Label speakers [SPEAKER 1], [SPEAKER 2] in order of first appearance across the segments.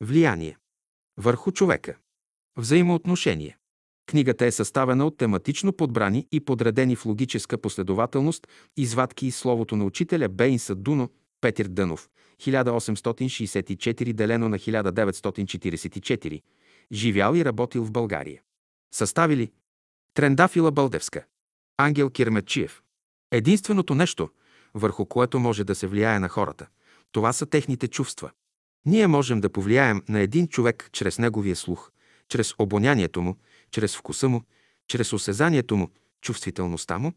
[SPEAKER 1] Влияние. Върху човека. Взаимоотношение. Книгата е съставена от тематично подбрани и подредени в логическа последователност извадки из словото на учителя Бейнса Дуно, Петър Дънов, 1864 делено на 1944, живял и работил в България. Съставили Трендафила Бълдевска, Ангел Кирмечиев. Единственото нещо, върху което може да се влияе на хората, това са техните чувства. Ние можем да повлияем на един човек чрез неговия слух, чрез обонянието му, чрез вкуса му, чрез осезанието му, чувствителността му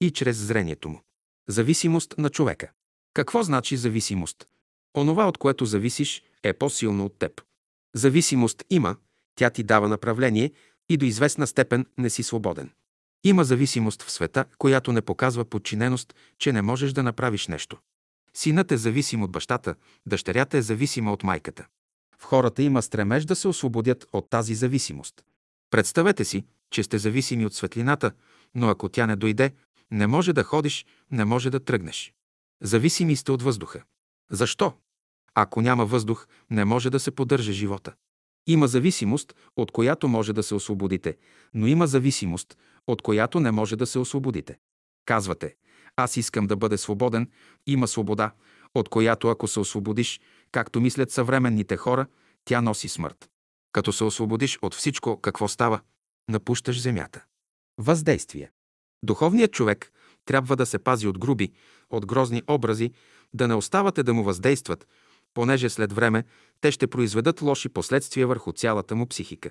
[SPEAKER 1] и чрез зрението му. Зависимост на човека. Какво значи зависимост? Онова, от което зависиш, е по-силно от теб. Зависимост има, тя ти дава направление и до известна степен не си свободен. Има зависимост в света, която не показва подчиненост, че не можеш да направиш нещо. Синът е зависим от бащата, дъщерята е зависима от майката. В хората има стремеж да се освободят от тази зависимост. Представете си, че сте зависими от светлината, но ако тя не дойде, не може да ходиш, не може да тръгнеш. Зависими сте от въздуха. Защо? Ако няма въздух, не може да се поддържа живота. Има зависимост, от която може да се освободите, но има зависимост, от която не може да се освободите. Казвате, аз искам да бъда свободен, има свобода, от която ако се освободиш, както мислят съвременните хора, тя носи смърт. Като се освободиш от всичко, какво става? Напущаш земята. Въздействие. Духовният човек трябва да се пази от груби, от грозни образи, да не оставате да му въздействат, понеже след време те ще произведат лоши последствия върху цялата му психика.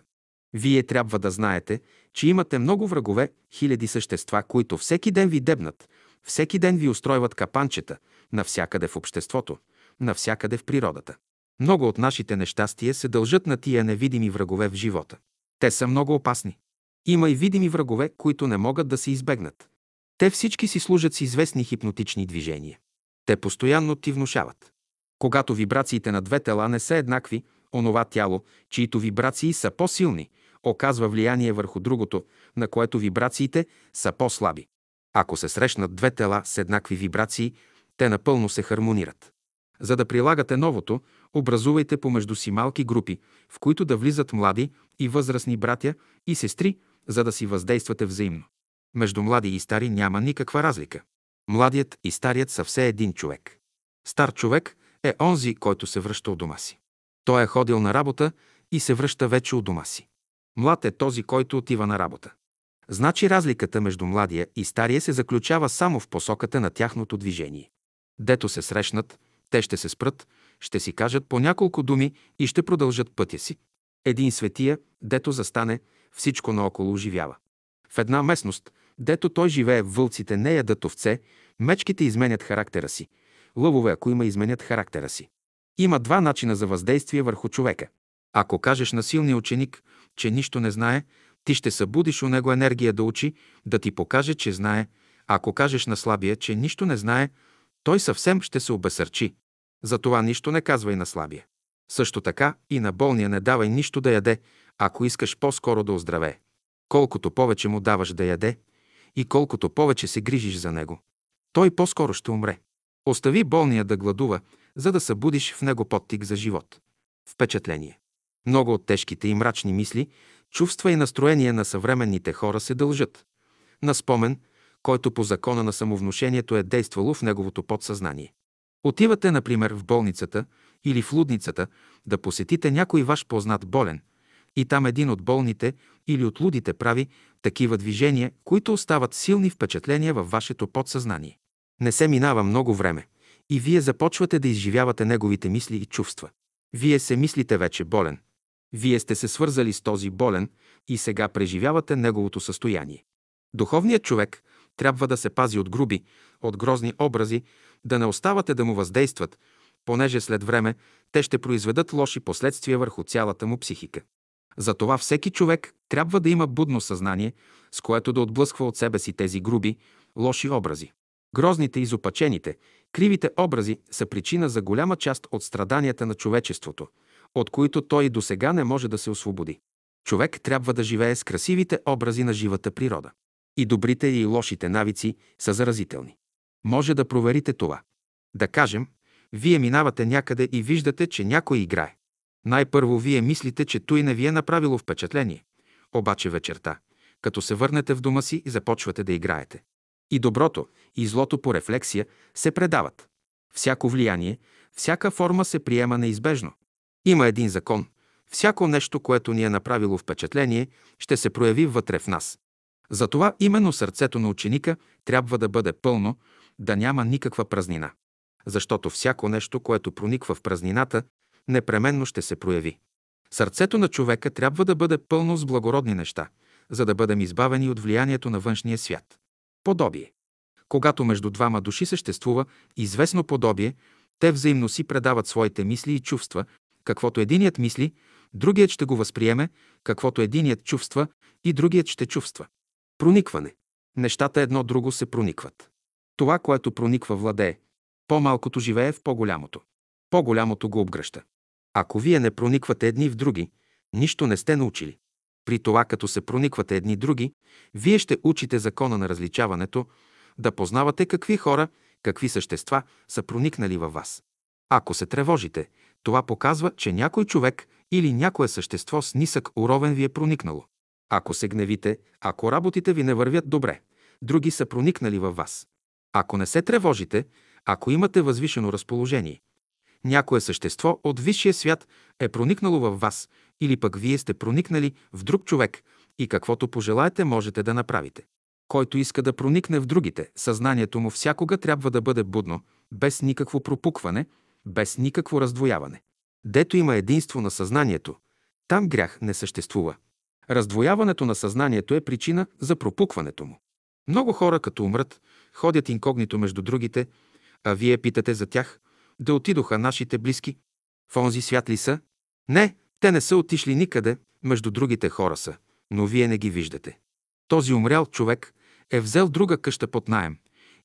[SPEAKER 1] Вие трябва да знаете, че имате много врагове, хиляди същества, които всеки ден ви дебнат, всеки ден ви устройват капанчета, навсякъде в обществото, навсякъде в природата. Много от нашите нещастия се дължат на тия невидими врагове в живота. Те са много опасни. Има и видими врагове, които не могат да се избегнат. Те всички си служат с известни хипнотични движения. Те постоянно ти внушават. Когато вибрациите на две тела не са еднакви, онова тяло, чието вибрации са по-силни, оказва влияние върху другото, на което вибрациите са по-слаби. Ако се срещнат две тела с еднакви вибрации, те напълно се хармонират. За да прилагате новото, образувайте помежду си малки групи, в които да влизат млади и възрастни братя и сестри, за да си въздействате взаимно. Между млади и стари няма никаква разлика. Младият и старият са все един човек. Стар човек е онзи, който се връща от дома си. Той е ходил на работа и се връща вече от дома си. Млад е този, който отива на работа. Значи разликата между младия и стария се заключава само в посоката на тяхното движение. Дето се срещнат, те ще се спрат, ще си кажат по няколко думи и ще продължат пътя си. Един светия, дето застане, всичко наоколо оживява. В една местност, дето той живее, вълците не ядат овце, мечките изменят характера си. Лъвове, ако има, изменят характера си. Има два начина за въздействие върху човека. Ако кажеш на силния ученик, че нищо не знае, ти ще събудиш у него енергия да учи, да ти покаже, че знае. Ако кажеш на слабия, че нищо не знае, той съвсем ще се обесърчи. Затова нищо не казвай на слабия. Също така и на болния не давай нищо да яде, ако искаш по-скоро да оздравее. Колкото повече му даваш да яде и колкото повече се грижиш за него, той по-скоро ще умре. Остави болния да гладува, за да събудиш в него подтик за живот. Впечатление. Много от тежките и мрачни мисли, чувства и настроения на съвременните хора се дължат на спомен, който по закона на самовнушението е действало в неговото подсъзнание. Отивате, например, в болницата или в лудницата да посетите някой ваш познат болен и там един от болните или от лудите прави такива движения, които остават силни впечатления във вашето подсъзнание. Не се минава много време и вие започвате да изживявате неговите мисли и чувства. Вие се мислите вече болен. Вие сте се свързали с този болен и сега преживявате неговото състояние. Духовният човек трябва да се пази от груби, от грозни образи, да не оставате да му въздействат, понеже след време те ще произведат лоши последствия върху цялата му психика. Затова всеки човек трябва да има будно съзнание, с което да отблъсква от себе си тези груби, лоши образи. Грозните, изопачените, кривите образи са причина за голяма част от страданията на човечеството, от които той и до сега не може да се освободи. Човек трябва да живее с красивите образи на живата природа. И добрите и лошите навици са заразителни. Може да проверите това. Да кажем, вие минавате някъде и виждате, че някой играе. Най-първо вие мислите, че той не ви е направило впечатление. Обаче вечерта, като се върнете в дома си започвате да играете. И доброто, и злото по рефлексия се предават. Всяко влияние, всяка форма се приема неизбежно. Има един закон. Всяко нещо, което ни е направило впечатление, ще се прояви вътре в нас. Затова именно сърцето на ученика трябва да бъде пълно, да няма никаква празнина. Защото всяко нещо, което прониква в празнината, непременно ще се прояви. Сърцето на човека трябва да бъде пълно с благородни неща, за да бъдем избавени от влиянието на външния свят. Подобие. Когато между двама души съществува известно подобие, те взаимно си предават своите мисли и чувства, каквото единият мисли, другият ще го възприеме, каквото единият чувства и другият ще чувства. Проникване. Нещата едно друго се проникват. Това, което прониква, владее. По-малкото живее в по-голямото. По-голямото го обгръща. Ако вие не прониквате едни в други, нищо не сте научили. При това, като се прониквате едни други, вие ще учите закона на различаването, да познавате какви хора, какви същества са проникнали във вас. Ако се тревожите, това показва, че някой човек или някое същество с нисък уровен ви е проникнало. Ако се гневите, ако работите ви не вървят добре, други са проникнали във вас. Ако не се тревожите, ако имате възвишено разположение, някое същество от висшия свят е проникнало във вас или пък вие сте проникнали в друг човек и каквото пожелаете можете да направите. Който иска да проникне в другите, съзнанието му всякога трябва да бъде будно, без никакво пропукване, без никакво раздвояване. Дето има единство на съзнанието, там грях не съществува. Раздвояването на съзнанието е причина за пропукването му. Много хора, като умрат, ходят инкогнито между другите, а вие питате за тях, да отидоха нашите близки. В онзи свят ли са? Не, те не са отишли никъде, между другите хора са, но вие не ги виждате. Този умрял човек е взел друга къща под наем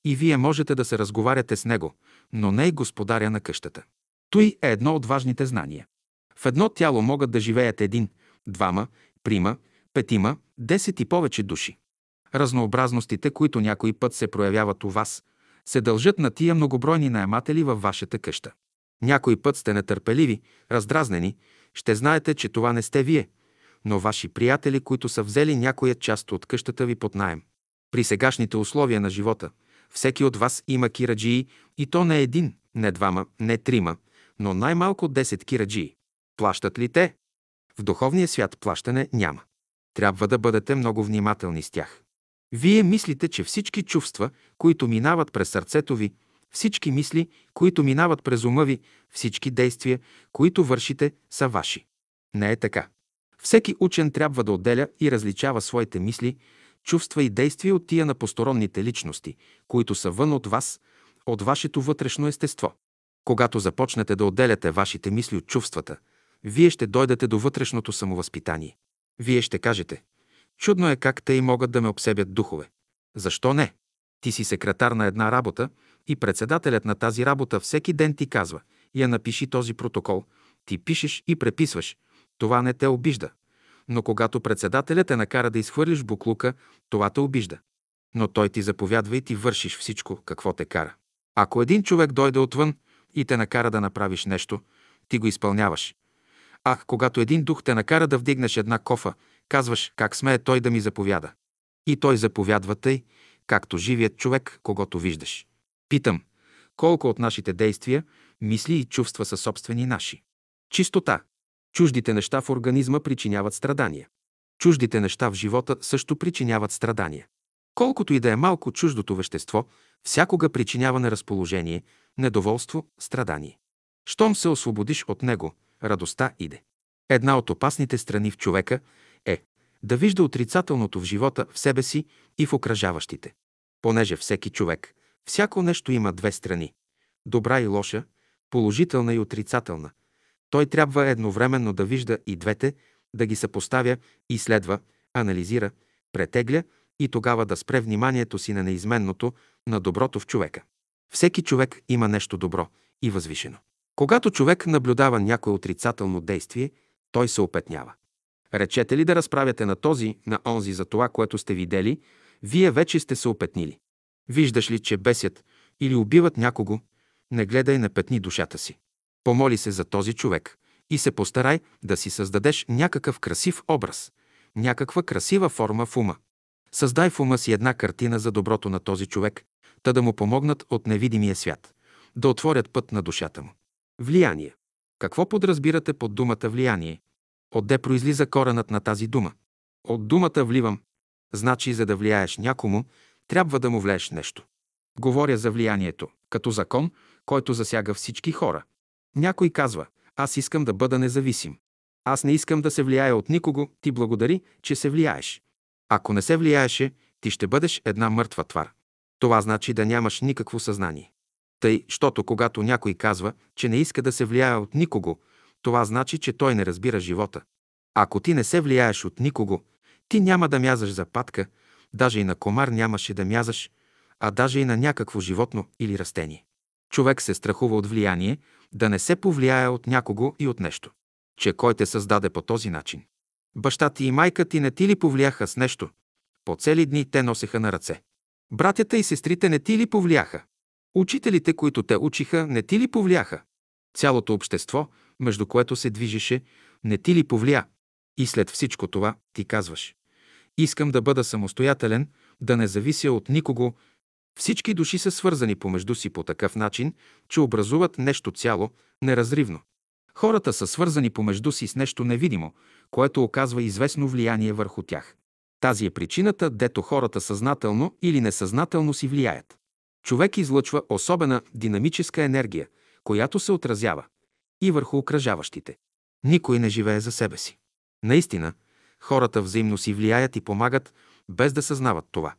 [SPEAKER 1] и вие можете да се разговаряте с него, но не и господаря на къщата. Той е едно от важните знания. В едно тяло могат да живеят един, двама, прима, петима, десет и повече души. Разнообразностите, които някой път се проявяват у вас, се дължат на тия многобройни наематели във вашата къща. Някой път сте нетърпеливи, раздразнени, ще знаете, че това не сте вие, но ваши приятели, които са взели някоя част от къщата ви под найем. При сегашните условия на живота, всеки от вас има кираджии и то не един, не двама, не трима, но най-малко 10 кираджии. Плащат ли те? В духовния свят плащане няма. Трябва да бъдете много внимателни с тях. Вие мислите, че всички чувства, които минават през сърцето ви, всички мисли, които минават през ума ви, всички действия, които вършите, са ваши. Не е така. Всеки учен трябва да отделя и различава своите мисли, чувства и действия от тия на посторонните личности, които са вън от вас, от вашето вътрешно естество. Когато започнете да отделяте вашите мисли от чувствата, вие ще дойдете до вътрешното самовъзпитание. Вие ще кажете, чудно е как те и могат да ме обсебят духове. Защо не? Ти си секретар на една работа и председателят на тази работа всеки ден ти казва, я напиши този протокол, ти пишеш и преписваш. Това не те обижда. Но когато председателят те накара да изхвърлиш буклука, това те обижда. Но той ти заповядва и ти вършиш всичко, какво те кара. Ако един човек дойде отвън и те накара да направиш нещо, ти го изпълняваш. Ах, когато един дух те накара да вдигнеш една кофа, казваш, как смее той да ми заповяда. И той заповядва тъй, както живият човек, когато виждаш. Питам, колко от нашите действия, мисли и чувства са собствени наши? Чистота. Чуждите неща в организма причиняват страдания. Чуждите неща в живота също причиняват страдания. Колкото и да е малко чуждото вещество, всякога причинява неразположение, недоволство, страдание. Щом се освободиш от него, радостта иде. Една от опасните страни в човека е да вижда отрицателното в живота, в себе си и в окръжаващите. Понеже всеки човек, всяко нещо има две страни – добра и лоша, положителна и отрицателна. Той трябва едновременно да вижда и двете, да ги съпоставя, изследва, анализира, претегля и тогава да спре вниманието си на неизменното, на доброто в човека. Всеки човек има нещо добро и възвишено. Когато човек наблюдава някое отрицателно действие, той се опетнява. Речете ли да разправяте на този, на онзи за това, което сте видели, вие вече сте се опетнили. Виждаш ли, че бесят или убиват някого, не гледай на петни душата си. Помоли се за този човек и се постарай да си създадеш някакъв красив образ, някаква красива форма в ума. Създай в ума си една картина за доброто на този човек, та да му помогнат от невидимия свят, да отворят път на душата му. Влияние. Какво подразбирате под думата влияние? Отде произлиза коренът на тази дума? От думата вливам. Значи, за да влияеш някому, трябва да му влееш нещо. Говоря за влиянието, като закон, който засяга всички хора. Някой казва, аз искам да бъда независим. Аз не искам да се влияя от никого, ти благодари, че се влияеш. Ако не се влияеше, ти ще бъдеш една мъртва твар. Това значи да нямаш никакво съзнание. Тъй, щото когато някой казва, че не иска да се влияе от никого, това значи, че той не разбира живота. Ако ти не се влияеш от никого, ти няма да мязаш за патка, даже и на комар нямаше да мязаш, а даже и на някакво животно или растение. Човек се страхува от влияние, да не се повлияе от някого и от нещо. Че кой те създаде по този начин? Баща ти и майка ти не ти ли повлияха с нещо? По цели дни те носеха на ръце. Братята и сестрите не ти ли повлияха? Учителите, които те учиха, не ти ли повлияха? Цялото общество, между което се движеше, не ти ли повлия? И след всичко това ти казваш. Искам да бъда самостоятелен, да не завися от никого. Всички души са свързани помежду си по такъв начин, че образуват нещо цяло, неразривно. Хората са свързани помежду си с нещо невидимо, което оказва известно влияние върху тях. Тази е причината, дето хората съзнателно или несъзнателно си влияят. Човек излъчва особена динамическа енергия, която се отразява и върху окръжаващите. Никой не живее за себе си. Наистина, хората взаимно си влияят и помагат, без да съзнават това.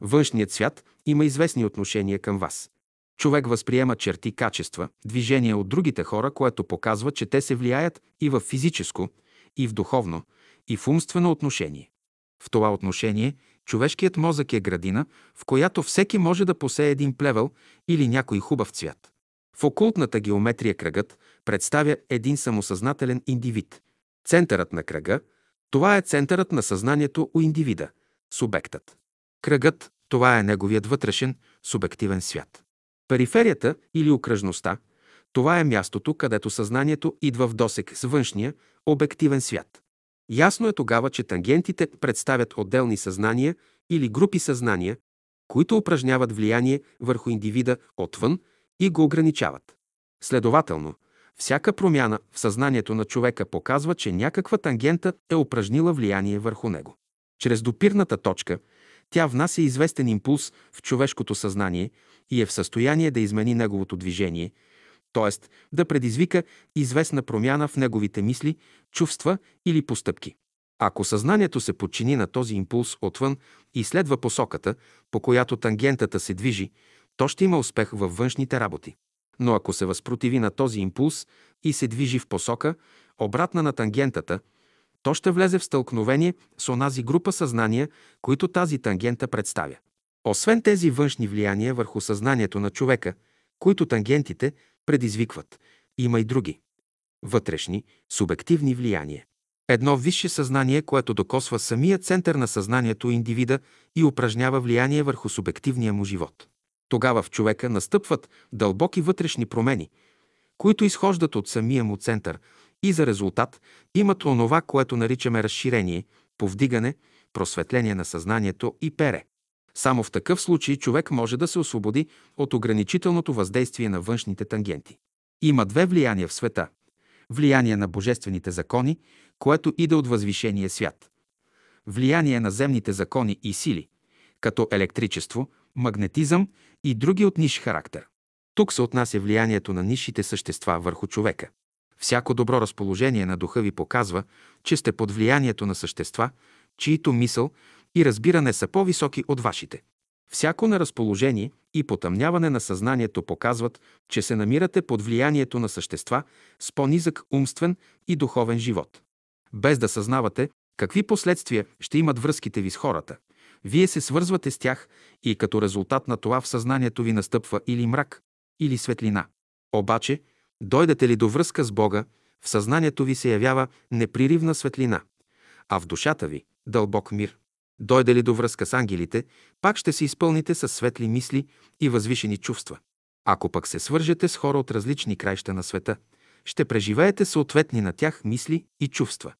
[SPEAKER 1] Външният свят има известни отношения към вас. Човек възприема черти, качества, движения от другите хора, което показва, че те се влияят и в физическо, и в духовно, и в умствено отношение. В това отношение човешкият мозък е градина, в която всеки може да посее един плевел или някой хубав цвят. В окултната геометрия кръгът представя един самосъзнателен индивид. Центърът на кръга – това е центърът на съзнанието у индивида, субектът. Кръгът – това е неговият вътрешен, субективен свят. Периферията или окръжността – това е мястото, където съзнанието идва в досек с външния, обективен свят. Ясно е тогава, че тангентите представят отделни съзнания или групи съзнания, които упражняват влияние върху индивида отвън и го ограничават. Следователно, всяка промяна в съзнанието на човека показва, че някаква тангента е упражнила влияние върху него. Чрез допирната точка тя внася известен импулс в човешкото съзнание и е в състояние да измени неговото движение, т.е. да предизвика известна промяна в неговите мисли, чувства или постъпки. Ако съзнанието се подчини на този импулс отвън и следва посоката, по която тангентата се движи, то ще има успех във външните работи. Но ако се възпротиви на този импулс и се движи в посока, обратна на тангентата, то ще влезе в стълкновение с онази група съзнания, които тази тангента представя. Освен тези външни влияния върху съзнанието на човека, които тангентите предизвикват, има и други. Вътрешни, субективни влияния. Едно висше съзнание, което докосва самия център на съзнанието индивида и упражнява влияние върху субективния му живот. Тогава в човека настъпват дълбоки вътрешни промени, които изхождат от самия му център и за резултат имат онова, което наричаме разширение, повдигане, просветление на съзнанието и пере. Само в такъв случай човек може да се освободи от ограничителното въздействие на външните тангенти. Има две влияния в света. Влияние на божествените закони, което иде от възвишения свят. Влияние на земните закони и сили, като електричество, магнетизъм и други от ниш характер. Тук се отнася влиянието на нишите същества върху човека. Всяко добро разположение на духа ви показва, че сте под влиянието на същества, чието мисъл и разбиране са по-високи от вашите. Всяко неразположение и потъмняване на съзнанието показват, че се намирате под влиянието на същества с по-низък умствен и духовен живот. Без да съзнавате какви последствия ще имат връзките ви с хората, вие се свързвате с тях и като резултат на това в съзнанието ви настъпва или мрак, или светлина. Обаче, дойдете ли до връзка с Бога, в съзнанието ви се явява неприривна светлина, а в душата ви – дълбок мир. Дойде ли до връзка с ангелите, пак ще се изпълните с светли мисли и възвишени чувства. Ако пък се свържете с хора от различни краища на света, ще преживеете съответни на тях мисли и чувства.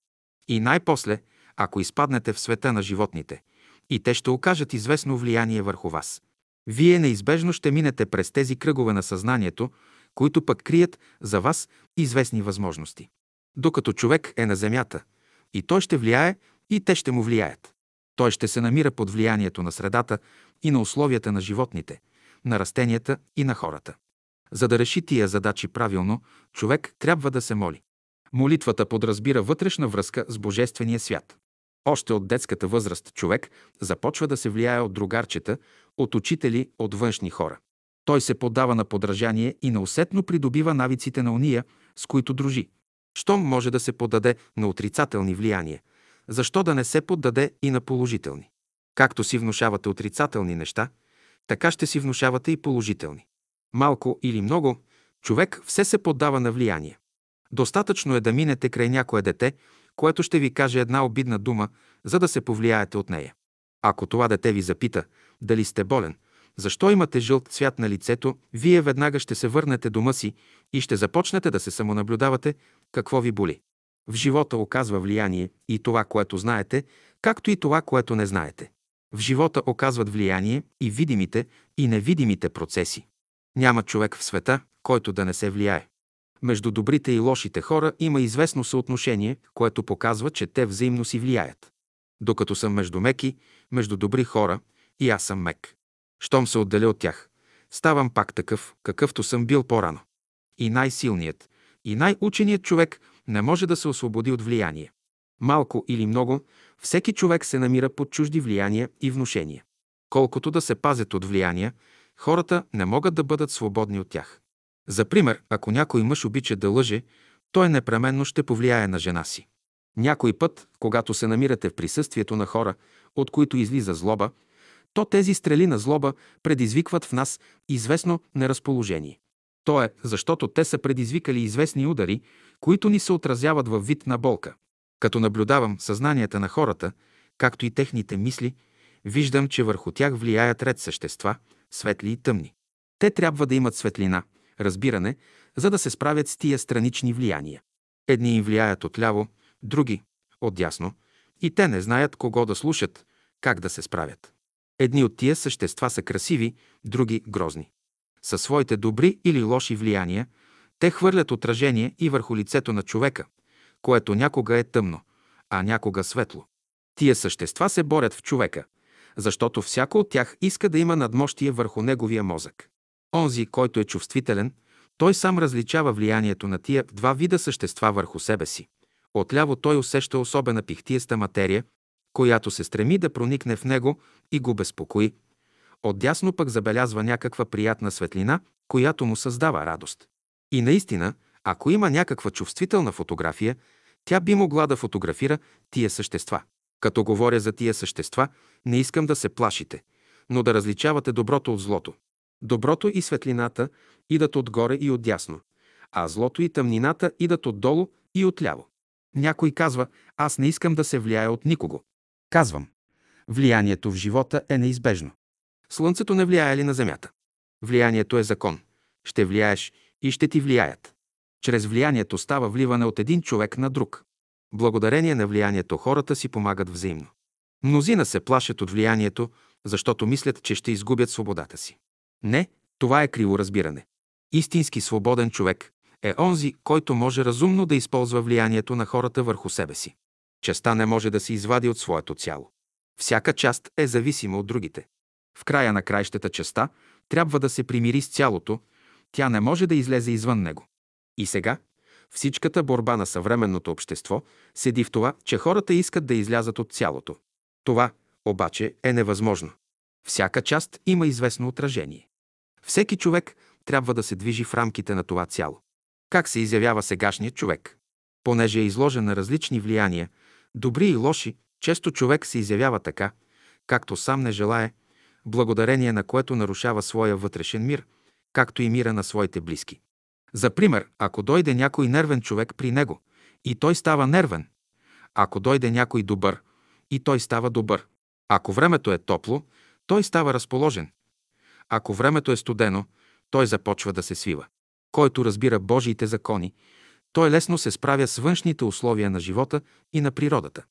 [SPEAKER 1] И най-после, ако изпаднете в света на животните, и те ще окажат известно влияние върху вас. Вие неизбежно ще минете през тези кръгове на съзнанието, които пък крият за вас известни възможности. Докато човек е на земята, и той ще влияе, и те ще му влияят. Той ще се намира под влиянието на средата и на условията на животните, на растенията и на хората. За да реши тия задачи правилно, човек трябва да се моли. Молитвата подразбира вътрешна връзка с Божествения свят. Още от детската възраст човек започва да се влияе от другарчета, от учители, от външни хора. Той се подава на подражание и неусетно придобива навиците на уния, с които дружи. Щом може да се подаде на отрицателни влияния, защо да не се поддаде и на положителни? Както си внушавате отрицателни неща, така ще си внушавате и положителни. Малко или много, човек все се поддава на влияние. Достатъчно е да минете край някое дете, което ще ви каже една обидна дума, за да се повлияете от нея. Ако това дете ви запита дали сте болен, защо имате жълт цвят на лицето, вие веднага ще се върнете дома си и ще започнете да се самонаблюдавате какво ви боли. В живота оказва влияние и това, което знаете, както и това, което не знаете. В живота оказват влияние и видимите, и невидимите процеси. Няма човек в света, който да не се влияе. Между добрите и лошите хора има известно съотношение, което показва, че те взаимно си влияят. Докато съм между меки, между добри хора, и аз съм мек. Щом се отделя от тях, ставам пак такъв, какъвто съм бил по-рано. И най-силният, и най-ученият човек не може да се освободи от влияние. Малко или много, всеки човек се намира под чужди влияния и внушения. Колкото да се пазят от влияния, хората не могат да бъдат свободни от тях. За пример, ако някой мъж обича да лъже, той непременно ще повлияе на жена си. Някой път, когато се намирате в присъствието на хора, от които излиза злоба, то тези стрели на злоба предизвикват в нас известно неразположение. То е, защото те са предизвикали известни удари, които ни се отразяват във вид на болка. Като наблюдавам съзнанията на хората, както и техните мисли, виждам, че върху тях влияят ред същества, светли и тъмни. Те трябва да имат светлина, разбиране, за да се справят с тия странични влияния. Едни им влияят отляво, други – отдясно, и те не знаят кого да слушат, как да се справят. Едни от тия същества са красиви, други – грозни. Със своите добри или лоши влияния, те хвърлят отражение и върху лицето на човека, което някога е тъмно, а някога светло. Тия същества се борят в човека, защото всяко от тях иска да има надмощие върху неговия мозък. Онзи, който е чувствителен, той сам различава влиянието на тия два вида същества върху себе си. Отляво той усеща особена пихтиеста материя, която се стреми да проникне в него и го безпокои. Отдясно пък забелязва някаква приятна светлина, която му създава радост. И наистина, ако има някаква чувствителна фотография, тя би могла да фотографира тия същества. Като говоря за тия същества, не искам да се плашите, но да различавате доброто от злото. Доброто и светлината идат отгоре и отдясно, а злото и тъмнината идат отдолу и отляво. Някой казва, аз не искам да се влияя от никого. Казвам, влиянието в живота е неизбежно. Слънцето не влияе ли на Земята? Влиянието е закон. Ще влияеш и ще ти влияят. Чрез влиянието става вливане от един човек на друг. Благодарение на влиянието хората си помагат взаимно. Мнозина се плашат от влиянието, защото мислят, че ще изгубят свободата си. Не, това е криво разбиране. Истински свободен човек е онзи, който може разумно да използва влиянието на хората върху себе си. Частта не може да се извади от своето цяло. Всяка част е зависима от другите. В края на краищата частта трябва да се примири с цялото, тя не може да излезе извън него. И сега всичката борба на съвременното общество седи в това, че хората искат да излязат от цялото. Това, обаче, е невъзможно. Всяка част има известно отражение. Всеки човек трябва да се движи в рамките на това цяло. Как се изявява сегашният човек? Понеже е изложен на различни влияния, добри и лоши, често човек се изявява така, както сам не желае, благодарение на което нарушава своя вътрешен мир, както и мира на своите близки. За пример, ако дойде някой нервен човек при него, и той става нервен. Ако дойде някой добър, и той става добър. Ако времето е топло, той става разположен. Ако времето е студено, той започва да се свива. Който разбира Божиите закони, Той лесно се справя с външните условия на живота и на природата.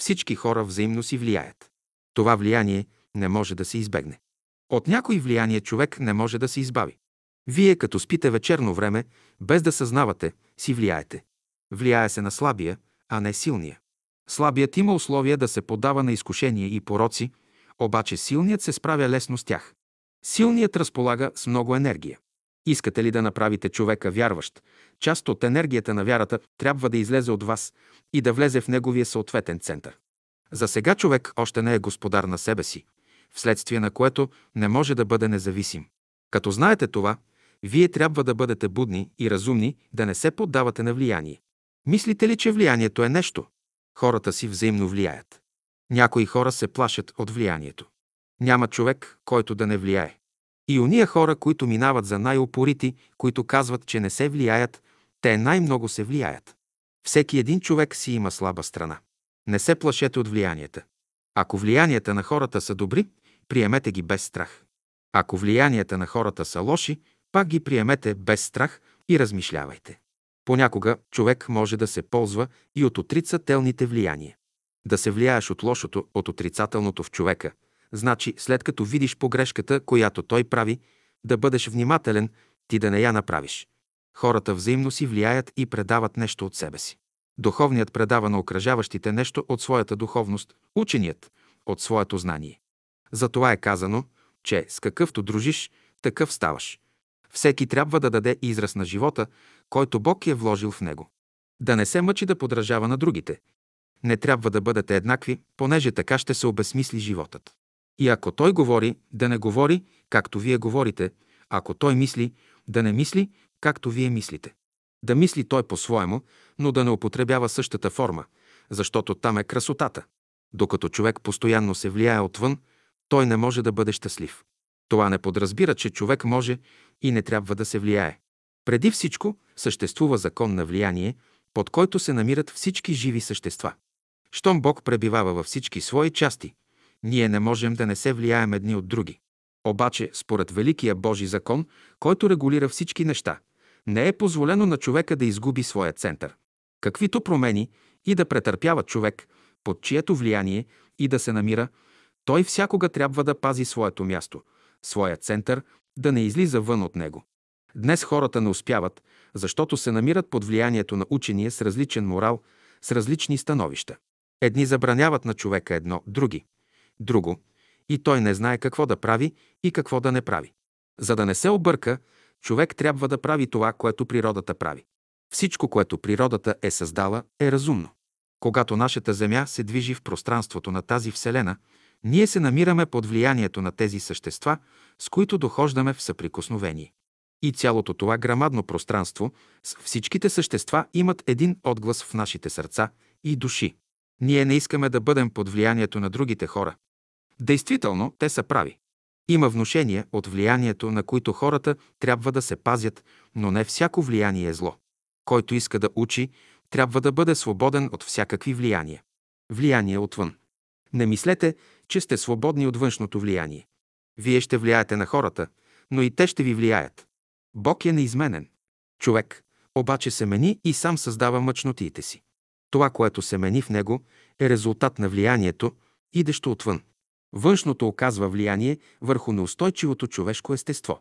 [SPEAKER 1] Всички хора взаимно си влияят. Това влияние не може да се избегне. От някой влияние човек не може да се избави. Вие, като спите вечерно време, без да съзнавате, си влияете. Влияе се на слабия, а не силния. Слабият има условия да се подава на изкушения и пороци, обаче силният се справя лесно с тях. Силният разполага с много енергия. Искате ли да направите човека вярващ, част от енергията на вярата трябва да излезе от вас и да влезе в неговия съответен център. За сега човек още не е господар на себе си, вследствие на което не може да бъде независим. Като знаете това, вие трябва да бъдете будни и разумни, да не се поддавате на влияние. Мислите ли, че влиянието е нещо? Хората си взаимно влияят. Някои хора се плашат от влиянието. Няма човек, който да не влияе. И уния хора, които минават за най-опорити, които казват, че не се влияят, те най-много се влияят. Всеки един човек си има слаба страна. Не се плашете от влиянията. Ако влиянията на хората са добри, приемете ги без страх. Ако влиянията на хората са лоши, пак ги приемете без страх и размишлявайте. Понякога човек може да се ползва и от отрицателните влияния. Да се влияеш от лошото, от отрицателното в човека, значи след като видиш погрешката, която той прави, да бъдеш внимателен, ти да не я направиш. Хората взаимно си влияят и предават нещо от себе си. Духовният предава на окръжаващите нещо от своята духовност, ученият – от своето знание. Затова е казано, че с какъвто дружиш, такъв ставаш. Всеки трябва да даде израз на живота, който Бог е вложил в него. Да не се мъчи да подражава на другите. Не трябва да бъдете еднакви, понеже така ще се обесмисли животът. И ако той говори, да не говори, както вие говорите, ако той мисли, да не мисли, както вие мислите. Да мисли той по-своему, но да не употребява същата форма, защото там е красотата. Докато човек постоянно се влияе отвън, той не може да бъде щастлив. Това не подразбира, че човек може и не трябва да се влияе. Преди всичко съществува закон на влияние, под който се намират всички живи същества. Щом Бог пребивава във всички свои части, ние не можем да не се влияем едни от други. Обаче, според Великия Божи закон, който регулира всички неща, не е позволено на човека да изгуби своя център. Каквито промени и да претърпява човек, под чието влияние и да се намира, той всякога трябва да пази своето място, своя център, да не излиза вън от него. Днес хората не успяват, защото се намират под влиянието на учения с различен морал, с различни становища. Едни забраняват на човека едно, други – друго, и той не знае какво да прави и какво да не прави. За да не се обърка, човек трябва да прави това, което природата прави. Всичко, което природата е създала, е разумно. Когато нашата Земя се движи в пространството на тази Вселена, ние се намираме под влиянието на тези същества, с които дохождаме в съприкосновение. И цялото това грамадно пространство с всичките същества имат един отглас в нашите сърца и души. Ние не искаме да бъдем под влиянието на другите хора. Действително, те са прави. Има внушения от влиянието, на които хората трябва да се пазят, но не всяко влияние е зло. Който иска да учи, трябва да бъде свободен от всякакви влияния. Влияние отвън. Не мислете, че сте свободни от външното влияние. Вие ще влияете на хората, но и те ще ви влияят. Бог е неизменен. Човек обаче се мени и сам създава мъчнотиите си. Това, което се мени в него, е резултат на влиянието, идещо отвън. Външното оказва влияние върху неустойчивото човешко естество.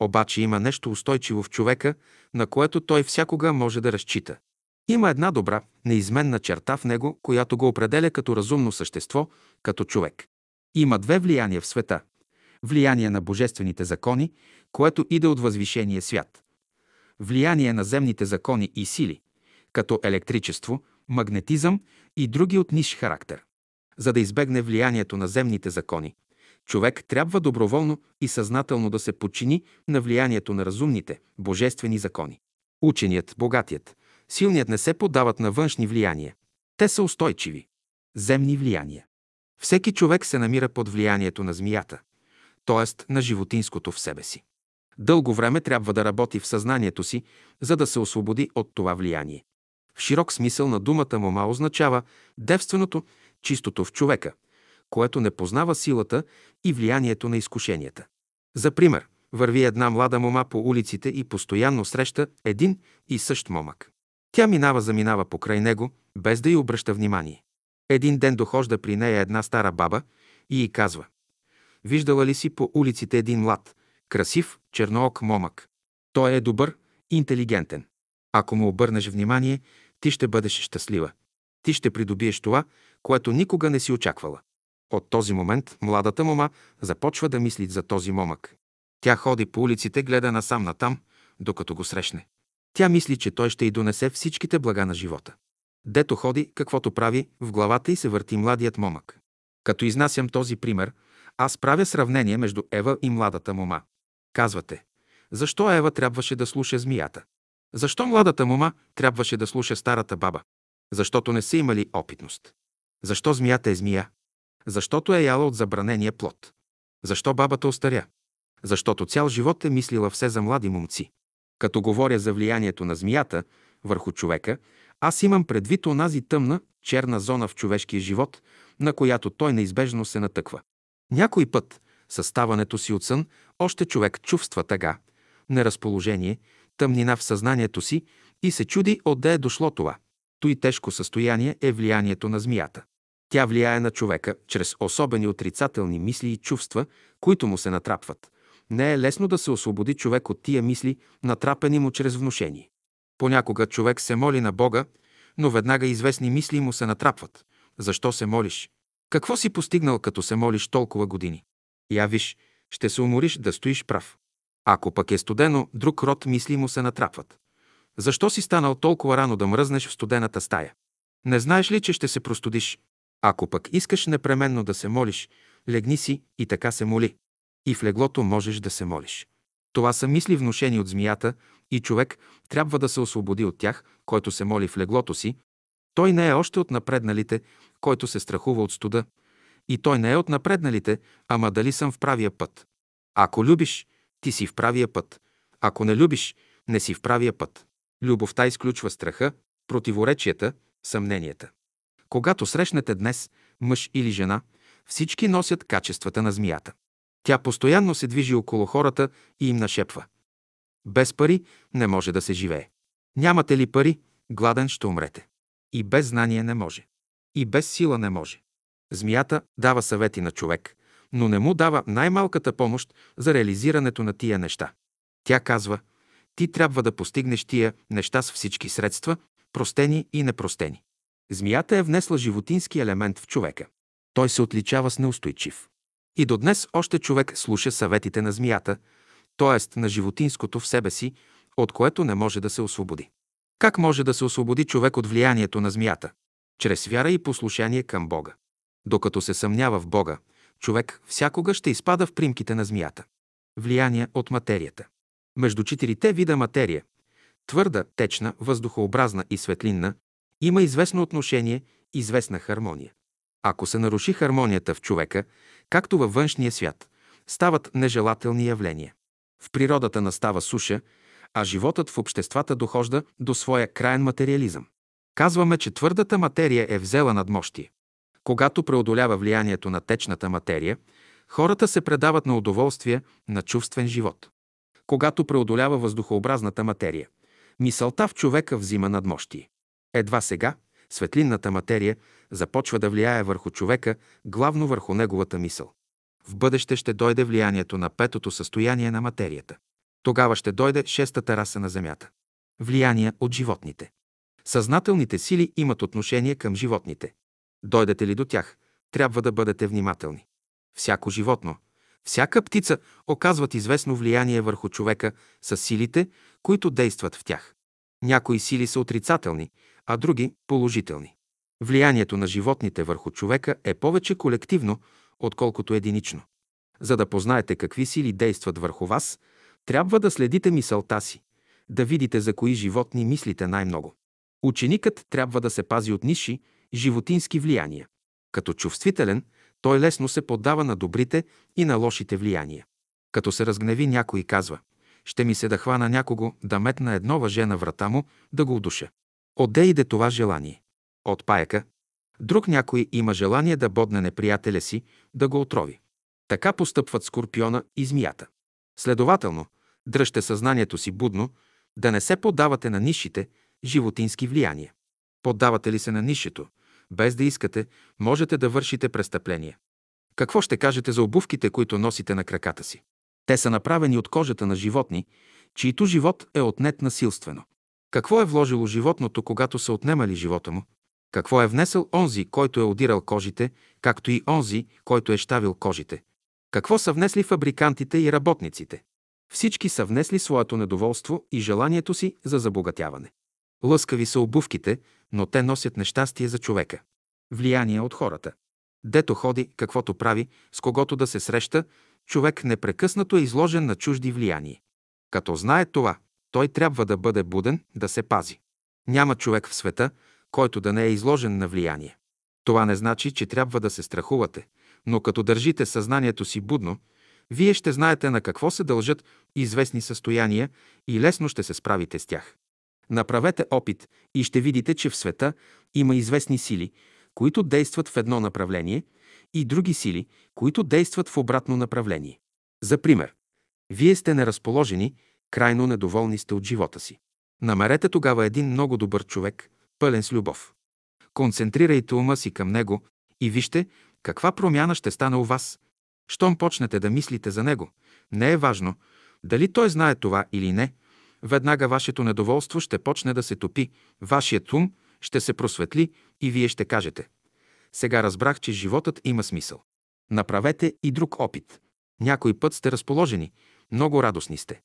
[SPEAKER 1] Обаче има нещо устойчиво в човека, на което той всякога може да разчита. Има една добра, неизменна черта в него, която го определя като разумно същество, като човек. Има две влияния в света. Влияние на божествените закони, което иде от възвишения свят. Влияние на земните закони и сили, като електричество, магнетизъм и други от ниш характер. За да избегне влиянието на земните закони, човек трябва доброволно и съзнателно да се подчини на влиянието на разумните, божествени закони. Ученият, богатият, силният не се подават на външни влияния. Те са устойчиви. Земни влияния. Всеки човек се намира под влиянието на змията, т.е. на животинското в себе си. Дълго време трябва да работи в съзнанието си, за да се освободи от това влияние. В широк смисъл на думата мома означава девственото, чистото в човека, което не познава силата и влиянието на изкушенията. За пример, върви една млада мома по улиците и постоянно среща един и същ момък. Тя минава заминава покрай него, без да й обръща внимание. Един ден дохожда при нея една стара баба и й казва Виждала ли си по улиците един млад, красив, черноок момък? Той е добър, интелигентен. Ако му обърнеш внимание, ти ще бъдеш щастлива. Ти ще придобиеш това, което никога не си очаквала. От този момент младата мома започва да мисли за този момък. Тя ходи по улиците, гледа насам натам, докато го срещне. Тя мисли, че той ще й донесе всичките блага на живота. Дето ходи, каквото прави, в главата й се върти младият момък. Като изнасям този пример, аз правя сравнение между Ева и младата мома. Казвате, защо Ева трябваше да слуша змията? Защо младата мома трябваше да слуша старата баба? Защото не са имали опитност. Защо змията е змия? Защото е яла от забранения плод. Защо бабата остаря? Защото цял живот е мислила все за млади момци. Като говоря за влиянието на змията върху човека, аз имам предвид онази тъмна, черна зона в човешкия живот, на която той неизбежно се натъква. Някой път, със ставането си от сън, още човек чувства тъга, неразположение, тъмнина в съзнанието си и се чуди отде е дошло това. Той тежко състояние е влиянието на змията. Тя влияе на човека чрез особени отрицателни мисли и чувства, които му се натрапват. Не е лесно да се освободи човек от тия мисли, натрапени му чрез внушение. Понякога човек се моли на Бога, но веднага известни мисли му се натрапват. Защо се молиш? Какво си постигнал, като се молиш толкова години? Я ще се умориш да стоиш прав. Ако пък е студено, друг род мисли му се натрапват. Защо си станал толкова рано да мръзнеш в студената стая? Не знаеш ли, че ще се простудиш? Ако пък искаш непременно да се молиш, легни си и така се моли. И в леглото можеш да се молиш. Това са мисли внушени от змията и човек трябва да се освободи от тях, който се моли в леглото си. Той не е още от напредналите, който се страхува от студа. И той не е от напредналите, ама дали съм в правия път. Ако любиш, ти си в правия път. Ако не любиш, не си в правия път. Любовта изключва страха, противоречията, съмненията. Когато срещнете днес мъж или жена, всички носят качествата на змията. Тя постоянно се движи около хората и им нашепва. Без пари не може да се живее. Нямате ли пари, гладен ще умрете. И без знание не може. И без сила не може. Змията дава съвети на човек, но не му дава най-малката помощ за реализирането на тия неща. Тя казва, ти трябва да постигнеш тия неща с всички средства, простени и непростени. Змията е внесла животински елемент в човека. Той се отличава с неустойчив. И до днес още човек слуша съветите на змията, т.е. на животинското в себе си, от което не може да се освободи. Как може да се освободи човек от влиянието на змията? Чрез вяра и послушание към Бога. Докато се съмнява в Бога, човек всякога ще изпада в примките на змията. Влияние от материята. Между четирите вида материя – твърда, течна, въздухообразна и светлинна – има известно отношение, известна хармония. Ако се наруши хармонията в човека, както във външния свят, стават нежелателни явления. В природата настава суша, а животът в обществата дохожда до своя краен материализъм. Казваме, че твърдата материя е взела надмощие. Когато преодолява влиянието на течната материя, хората се предават на удоволствие на чувствен живот. Когато преодолява въздухообразната материя, мисълта в човека взима надмощие. Едва сега светлинната материя започва да влияе върху човека, главно върху неговата мисъл. В бъдеще ще дойде влиянието на петото състояние на материята. Тогава ще дойде шестата раса на Земята. Влияние от животните. Съзнателните сили имат отношение към животните. Дойдете ли до тях, трябва да бъдете внимателни. Всяко животно, всяка птица оказват известно влияние върху човека с силите, които действат в тях. Някои сили са отрицателни, а други – положителни. Влиянието на животните върху човека е повече колективно, отколкото единично. За да познаете какви сили действат върху вас, трябва да следите мисълта си, да видите за кои животни мислите най-много. Ученикът трябва да се пази от ниши, животински влияния. Като чувствителен, той лесно се поддава на добрите и на лошите влияния. Като се разгневи някой казва, ще ми се да хвана някого, да метна едно въже на врата му, да го удуша. Отде иде това желание? От паяка. Друг някой има желание да бодне неприятеля си, да го отрови. Така постъпват скорпиона и змията. Следователно, дръжте съзнанието си будно, да не се подавате на нишите, животински влияния. Поддавате ли се на нишето, без да искате, можете да вършите престъпление. Какво ще кажете за обувките, които носите на краката си? Те са направени от кожата на животни, чието живот е отнет насилствено. Какво е вложило животното, когато са отнемали живота му? Какво е внесъл онзи, който е одирал кожите, както и онзи, който е щавил кожите? Какво са внесли фабрикантите и работниците? Всички са внесли своето недоволство и желанието си за забогатяване. Лъскави са обувките, но те носят нещастие за човека. Влияние от хората. Дето ходи, каквото прави, с когото да се среща, човек непрекъснато е изложен на чужди влияние. Като знае това, той трябва да бъде буден, да се пази. Няма човек в света, който да не е изложен на влияние. Това не значи, че трябва да се страхувате, но като държите съзнанието си будно, вие ще знаете на какво се дължат известни състояния и лесно ще се справите с тях. Направете опит и ще видите, че в света има известни сили, които действат в едно направление, и други сили, които действат в обратно направление. За пример, вие сте неразположени, крайно недоволни сте от живота си. Намерете тогава един много добър човек, пълен с любов. Концентрирайте ума си към него и вижте каква промяна ще стане у вас. Щом почнете да мислите за него, не е важно дали той знае това или не, веднага вашето недоволство ще почне да се топи, вашият ум ще се просветли и вие ще кажете «Сега разбрах, че животът има смисъл». Направете и друг опит. Някой път сте разположени, много радостни сте.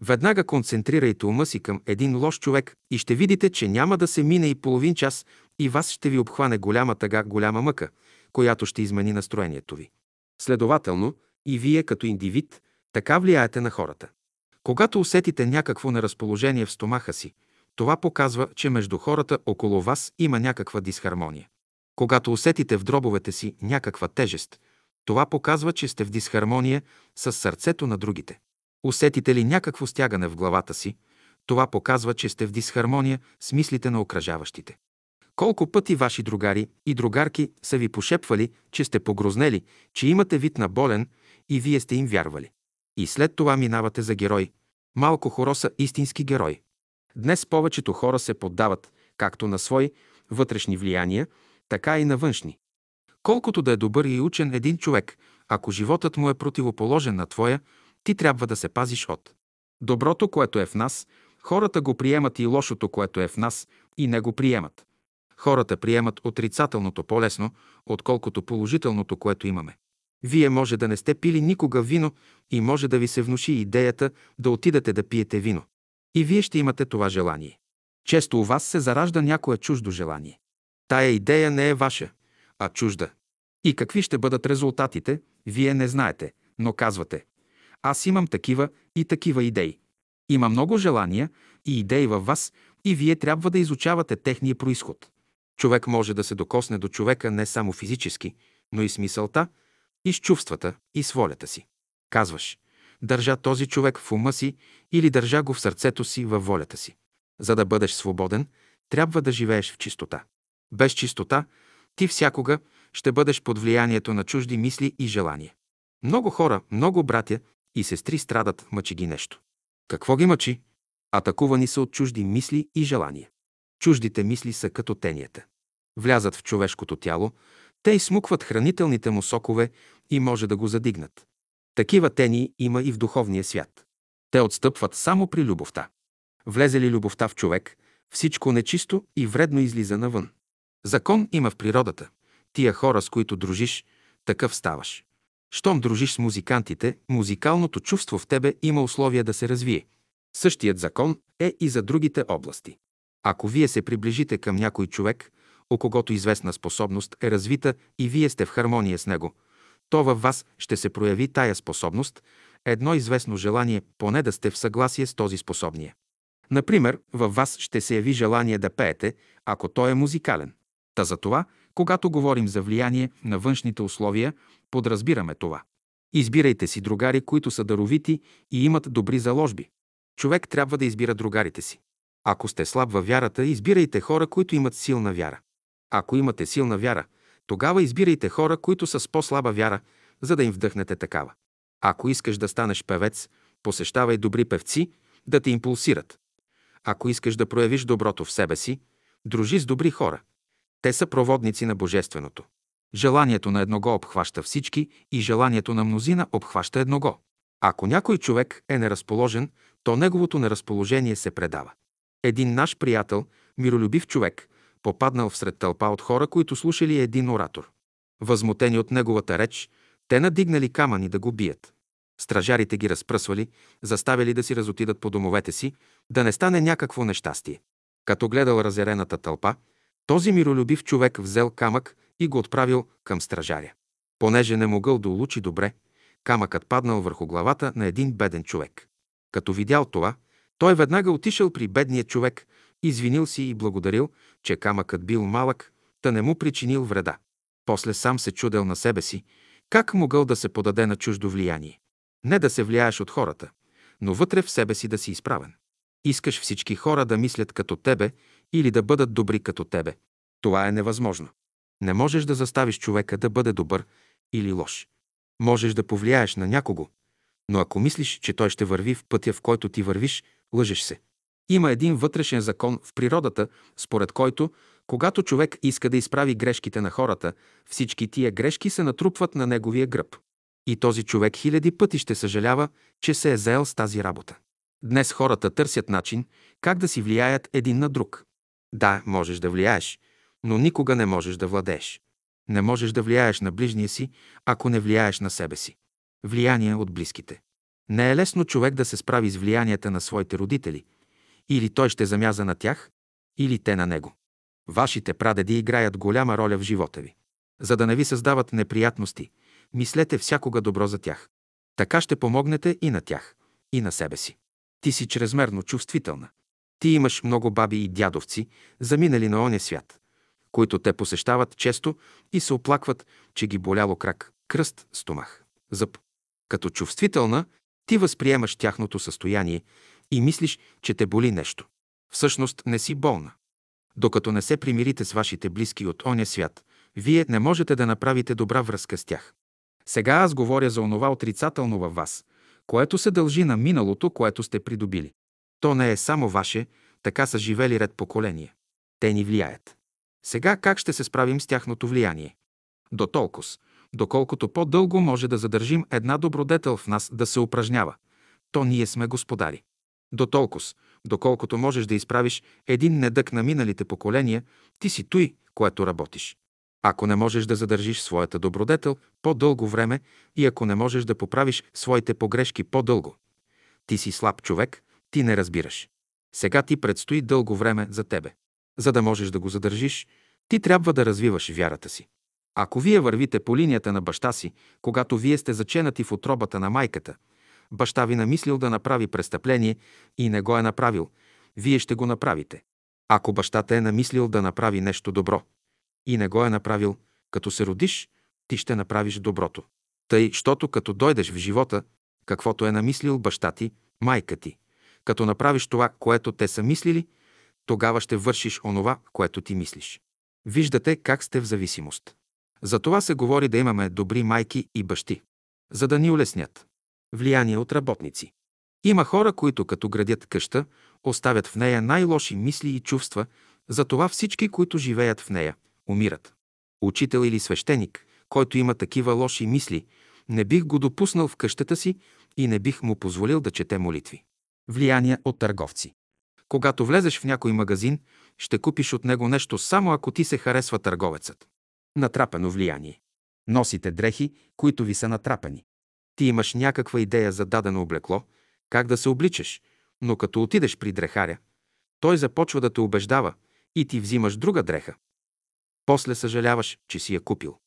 [SPEAKER 1] Веднага концентрирайте ума си към един лош човек и ще видите, че няма да се мине и половин час и вас ще ви обхване голяма тъга, голяма мъка, която ще измени настроението ви. Следователно, и вие като индивид така влияете на хората. Когато усетите някакво неразположение в стомаха си, това показва, че между хората около вас има някаква дисхармония. Когато усетите в дробовете си някаква тежест, това показва, че сте в дисхармония с сърцето на другите. Усетите ли някакво стягане в главата си, това показва, че сте в дисхармония с мислите на окръжаващите. Колко пъти ваши другари и другарки са ви пошепвали, че сте погрознели, че имате вид на болен и вие сте им вярвали. И след това минавате за герой. Малко хора са истински герой. Днес повечето хора се поддават както на свои вътрешни влияния, така и на външни. Колкото да е добър и учен един човек, ако животът му е противоположен на твоя, ти трябва да се пазиш от доброто, което е в нас, хората го приемат и лошото, което е в нас, и не го приемат. Хората приемат отрицателното по-лесно, отколкото положителното, което имаме. Вие може да не сте пили никога вино и може да ви се внуши идеята да отидете да пиете вино. И вие ще имате това желание. Често у вас се заражда някое чуждо желание. Тая идея не е ваша, а чужда. И какви ще бъдат резултатите, вие не знаете, но казвате аз имам такива и такива идеи. Има много желания и идеи във вас и вие трябва да изучавате техния происход. Човек може да се докосне до човека не само физически, но и с мисълта, и с чувствата, и с волята си. Казваш, държа този човек в ума си или държа го в сърцето си, във волята си. За да бъдеш свободен, трябва да живееш в чистота. Без чистота ти всякога ще бъдеш под влиянието на чужди мисли и желания. Много хора, много братя и сестри страдат, мъчи ги нещо. Какво ги мъчи? Атакувани са от чужди мисли и желания. Чуждите мисли са като тенията. Влязат в човешкото тяло, те изсмукват хранителните му сокове и може да го задигнат. Такива тени има и в духовния свят. Те отстъпват само при любовта. Влезе ли любовта в човек, всичко нечисто и вредно излиза навън. Закон има в природата. Тия хора, с които дружиш, такъв ставаш. Щом дружиш с музикантите, музикалното чувство в тебе има условия да се развие. Същият закон е и за другите области. Ако вие се приближите към някой човек, о когото известна способност е развита и вие сте в хармония с него, то във вас ще се прояви тая способност, едно известно желание поне да сте в съгласие с този способния. Например, във вас ще се яви желание да пеете, ако той е музикален. Та за това, когато говорим за влияние на външните условия, подразбираме това. Избирайте си другари, които са даровити и имат добри заложби. Човек трябва да избира другарите си. Ако сте слаб във вярата, избирайте хора, които имат силна вяра. Ако имате силна вяра, тогава избирайте хора, които са с по-слаба вяра, за да им вдъхнете такава. Ако искаш да станеш певец, посещавай добри певци, да те импулсират. Ако искаш да проявиш доброто в себе си, дружи с добри хора. Те са проводници на Божественото. Желанието на едного обхваща всички и желанието на мнозина обхваща едного. Ако някой човек е неразположен, то неговото неразположение се предава. Един наш приятел, миролюбив човек, попаднал всред тълпа от хора, които слушали един оратор. Възмутени от неговата реч, те надигнали камъни да го бият. Стражарите ги разпръсвали, заставили да си разотидат по домовете си, да не стане някакво нещастие. Като гледал разярената тълпа, този миролюбив човек взел камък и го отправил към стражаря. Понеже не могъл да улучи добре, камъкът паднал върху главата на един беден човек. Като видял това, той веднага отишъл при бедния човек, извинил си и благодарил, че камъкът бил малък, та не му причинил вреда. После сам се чудел на себе си, как могъл да се подаде на чуждо влияние. Не да се влияеш от хората, но вътре в себе си да си изправен. Искаш всички хора да мислят като тебе или да бъдат добри като тебе. Това е невъзможно. Не можеш да заставиш човека да бъде добър или лош. Можеш да повлияеш на някого, но ако мислиш, че той ще върви в пътя, в който ти вървиш, лъжеш се. Има един вътрешен закон в природата, според който, когато човек иска да изправи грешките на хората, всички тия грешки се натрупват на неговия гръб. И този човек хиляди пъти ще съжалява, че се е заел с тази работа. Днес хората търсят начин как да си влияят един на друг. Да, можеш да влияеш, но никога не можеш да владееш. Не можеш да влияеш на ближния си, ако не влияеш на себе си. Влияние от близките. Не е лесно човек да се справи с влиянията на своите родители. Или той ще замяза на тях, или те на него. Вашите прадеди играят голяма роля в живота ви. За да не ви създават неприятности, мислете всякога добро за тях. Така ще помогнете и на тях, и на себе си. Ти си чрезмерно чувствителна. Ти имаш много баби и дядовци, заминали на оня свят, които те посещават често и се оплакват, че ги боляло крак, кръст, стомах, зъб. Като чувствителна, ти възприемаш тяхното състояние и мислиш, че те боли нещо. Всъщност не си болна. Докато не се примирите с вашите близки от оня свят, вие не можете да направите добра връзка с тях. Сега аз говоря за онова отрицателно във вас, което се дължи на миналото, което сте придобили. То не е само ваше, така са живели ред поколения. Те ни влияят. Сега как ще се справим с тяхното влияние? До толкова, доколкото по-дълго може да задържим една добродетел в нас да се упражнява, то ние сме господари. До толкова, доколкото можеш да изправиш един недък на миналите поколения, ти си той, което работиш. Ако не можеш да задържиш своята добродетел по-дълго време и ако не можеш да поправиш своите погрешки по-дълго, ти си слаб човек, ти не разбираш. Сега ти предстои дълго време за тебе. За да можеш да го задържиш, ти трябва да развиваш вярата си. Ако вие вървите по линията на баща си, когато вие сте заченати в отробата на майката, баща ви намислил да направи престъпление и не го е направил, вие ще го направите. Ако бащата е намислил да направи нещо добро и не го е направил, като се родиш, ти ще направиш доброто. Тъй, щото като дойдеш в живота, каквото е намислил баща ти, майка ти, като направиш това, което те са мислили, тогава ще вършиш онова, което ти мислиш. Виждате как сте в зависимост. За това се говори да имаме добри майки и бащи, за да ни улеснят. Влияние от работници. Има хора, които като градят къща, оставят в нея най-лоши мисли и чувства, затова всички, които живеят в нея, умират. Учител или свещеник, който има такива лоши мисли, не бих го допуснал в къщата си и не бих му позволил да чете молитви. Влияние от търговци. Когато влезеш в някой магазин, ще купиш от него нещо само ако ти се харесва търговецът. Натрапено влияние. Носите дрехи, които ви са натрапени. Ти имаш някаква идея за дадено облекло, как да се обличаш, но като отидеш при дрехаря, той започва да те убеждава и ти взимаш друга дреха. После съжаляваш, че си я купил.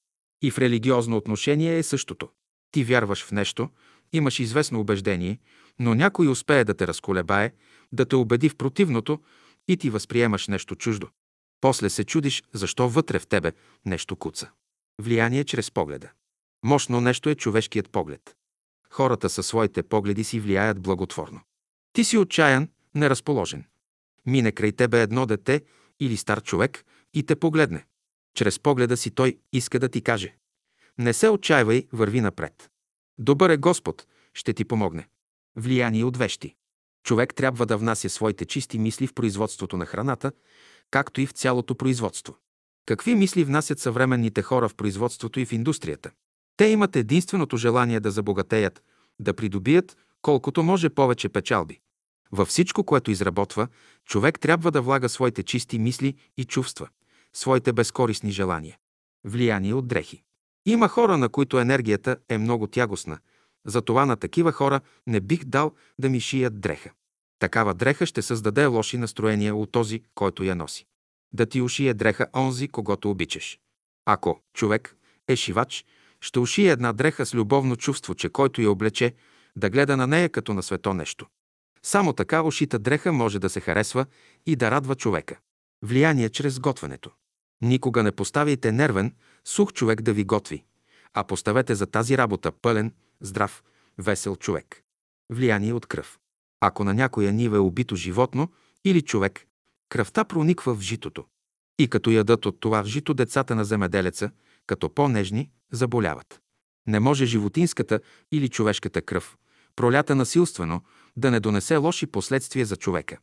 [SPEAKER 1] И в религиозно отношение е същото. Ти вярваш в нещо, имаш известно убеждение, но някой успее да те разколебае, да те убеди в противното и ти възприемаш нещо чуждо. После се чудиш, защо вътре в тебе нещо куца. Влияние чрез погледа. Мощно нещо е човешкият поглед. Хората със своите погледи си влияят благотворно. Ти си отчаян, неразположен. Мине край тебе едно дете или стар човек и те погледне. Чрез погледа си той иска да ти каже. Не се отчаивай, върви напред. Добър е Господ, ще ти помогне. Влияние от вещи. Човек трябва да внася своите чисти мисли в производството на храната, както и в цялото производство. Какви мисли внасят съвременните хора в производството и в индустрията? Те имат единственото желание да забогатеят, да придобият колкото може повече печалби. Във всичко, което изработва, човек трябва да влага своите чисти мисли и чувства, своите безкорисни желания. Влияние от дрехи. Има хора, на които енергията е много тягостна. Затова на такива хора не бих дал да ми шият дреха. Такава дреха ще създаде лоши настроения от този, който я носи. Да ти ушие дреха онзи, когато обичаш. Ако човек е шивач, ще ушие една дреха с любовно чувство, че който я облече, да гледа на нея като на свето нещо. Само така ушита дреха може да се харесва и да радва човека. Влияние чрез готвенето. Никога не поставяйте нервен, сух човек да ви готви, а поставете за тази работа пълен, здрав, весел човек. Влияние от кръв. Ако на някоя нива е убито животно или човек, кръвта прониква в житото. И като ядат от това жито децата на земеделеца, като по-нежни, заболяват. Не може животинската или човешката кръв, пролята насилствено, да не донесе лоши последствия за човека.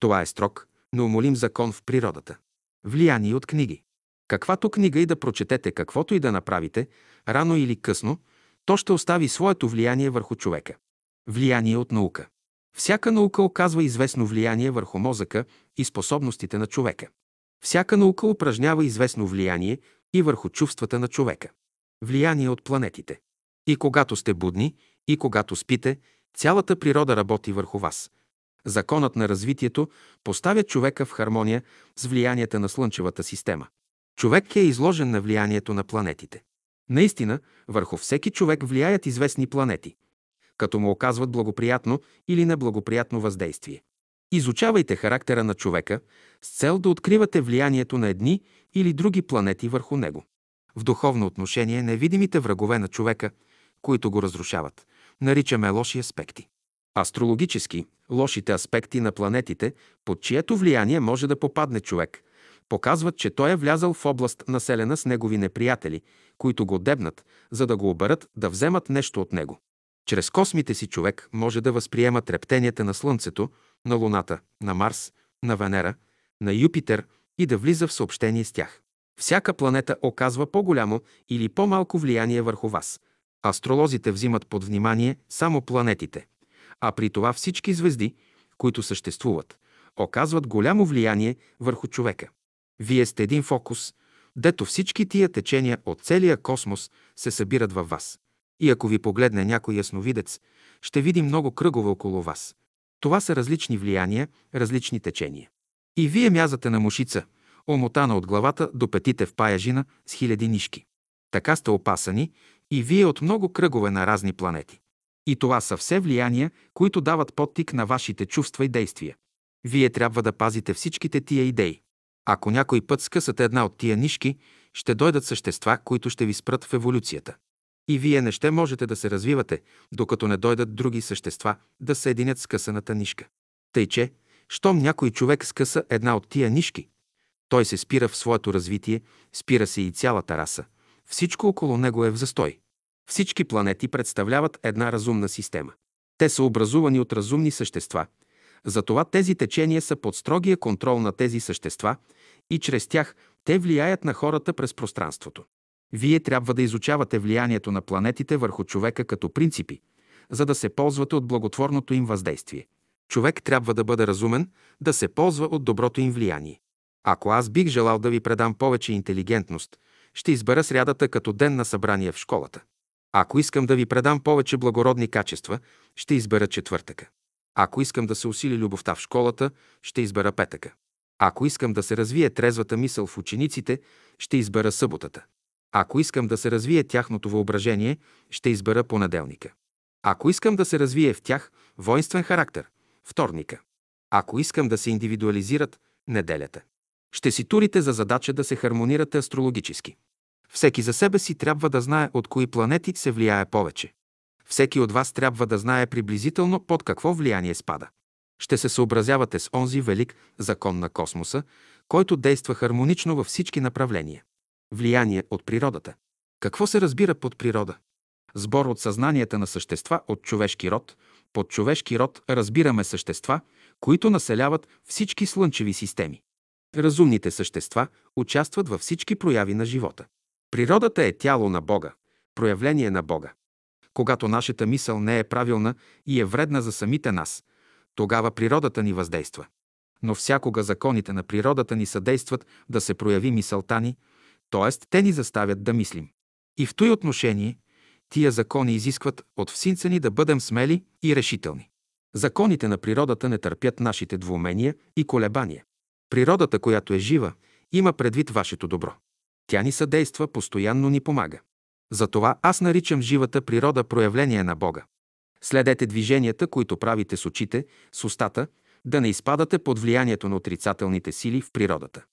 [SPEAKER 1] Това е строг, неумолим закон в природата. Влияние от книги. Каквато книга и да прочетете, каквото и да направите, рано или късно, то ще остави своето влияние върху човека. Влияние от наука. Всяка наука оказва известно влияние върху мозъка и способностите на човека. Всяка наука упражнява известно влияние и върху чувствата на човека. Влияние от планетите. И когато сте будни, и когато спите, цялата природа работи върху вас. Законът на развитието поставя човека в хармония с влиянията на Слънчевата система. Човек е изложен на влиянието на планетите. Наистина, върху всеки човек влияят известни планети, като му оказват благоприятно или неблагоприятно въздействие. Изучавайте характера на човека с цел да откривате влиянието на едни или други планети върху него. В духовно отношение невидимите врагове на човека, които го разрушават, наричаме лоши аспекти. Астрологически, лошите аспекти на планетите, под чието влияние може да попадне човек, показват, че той е влязал в област населена с негови неприятели, които го дебнат, за да го оберат да вземат нещо от него. Чрез космите си човек може да възприема трептенията на Слънцето, на Луната, на Марс, на Венера, на Юпитер и да влиза в съобщение с тях. Всяка планета оказва по-голямо или по-малко влияние върху вас. Астролозите взимат под внимание само планетите, а при това всички звезди, които съществуват, оказват голямо влияние върху човека. Вие сте един фокус, дето всички тия течения от целия космос се събират във вас. И ако ви погледне някой ясновидец, ще види много кръгове около вас. Това са различни влияния, различни течения. И вие мязате на мушица, омотана от главата до петите в паяжина с хиляди нишки. Така сте опасани и вие от много кръгове на разни планети. И това са все влияния, които дават подтик на вашите чувства и действия. Вие трябва да пазите всичките тия идеи. Ако някой път скъсате една от тия нишки, ще дойдат същества, които ще ви спрат в еволюцията. И вие не ще можете да се развивате, докато не дойдат други същества да съединят скъсаната нишка. Тъй че, щом някой човек скъса една от тия нишки, той се спира в своето развитие, спира се и цялата раса. Всичко около него е в застой. Всички планети представляват една разумна система. Те са образувани от разумни същества. Затова тези течения са под строгия контрол на тези същества и чрез тях те влияят на хората през пространството. Вие трябва да изучавате влиянието на планетите върху човека като принципи, за да се ползвате от благотворното им въздействие. Човек трябва да бъде разумен, да се ползва от доброто им влияние. Ако аз бих желал да ви предам повече интелигентност, ще избера срядата като ден на събрание в школата. Ако искам да ви предам повече благородни качества, ще избера четвъртъка. Ако искам да се усили любовта в школата, ще избера петъка. Ако искам да се развие трезвата мисъл в учениците, ще избера съботата. Ако искам да се развие тяхното въображение, ще избера понеделника. Ако искам да се развие в тях воинствен характер, вторника. Ако искам да се индивидуализират, неделята. Ще си турите за задача да се хармонирате астрологически. Всеки за себе си трябва да знае от кои планети се влияе повече. Всеки от вас трябва да знае приблизително под какво влияние спада. Ще се съобразявате с онзи велик закон на космоса, който действа хармонично във всички направления. Влияние от природата. Какво се разбира под природа? Сбор от съзнанията на същества от човешки род, Под човешки род разбираме същества, които населяват всички слънчеви системи. Разумните същества участват във всички прояви на живота. Природата е тяло на Бога, проявление на Бога. Когато нашата мисъл не е правилна и е вредна за самите нас, тогава природата ни въздейства. Но всякога законите на природата ни съдействат да се прояви мисълта ни, т.е. те ни заставят да мислим. И в той отношение тия закони изискват от всинца ни да бъдем смели и решителни. Законите на природата не търпят нашите двумения и колебания. Природата, която е жива, има предвид вашето добро. Тя ни съдейства, постоянно ни помага. Затова аз наричам живата природа проявление на Бога. Следете движенията, които правите с очите, с устата, да не изпадате под влиянието на отрицателните сили в природата.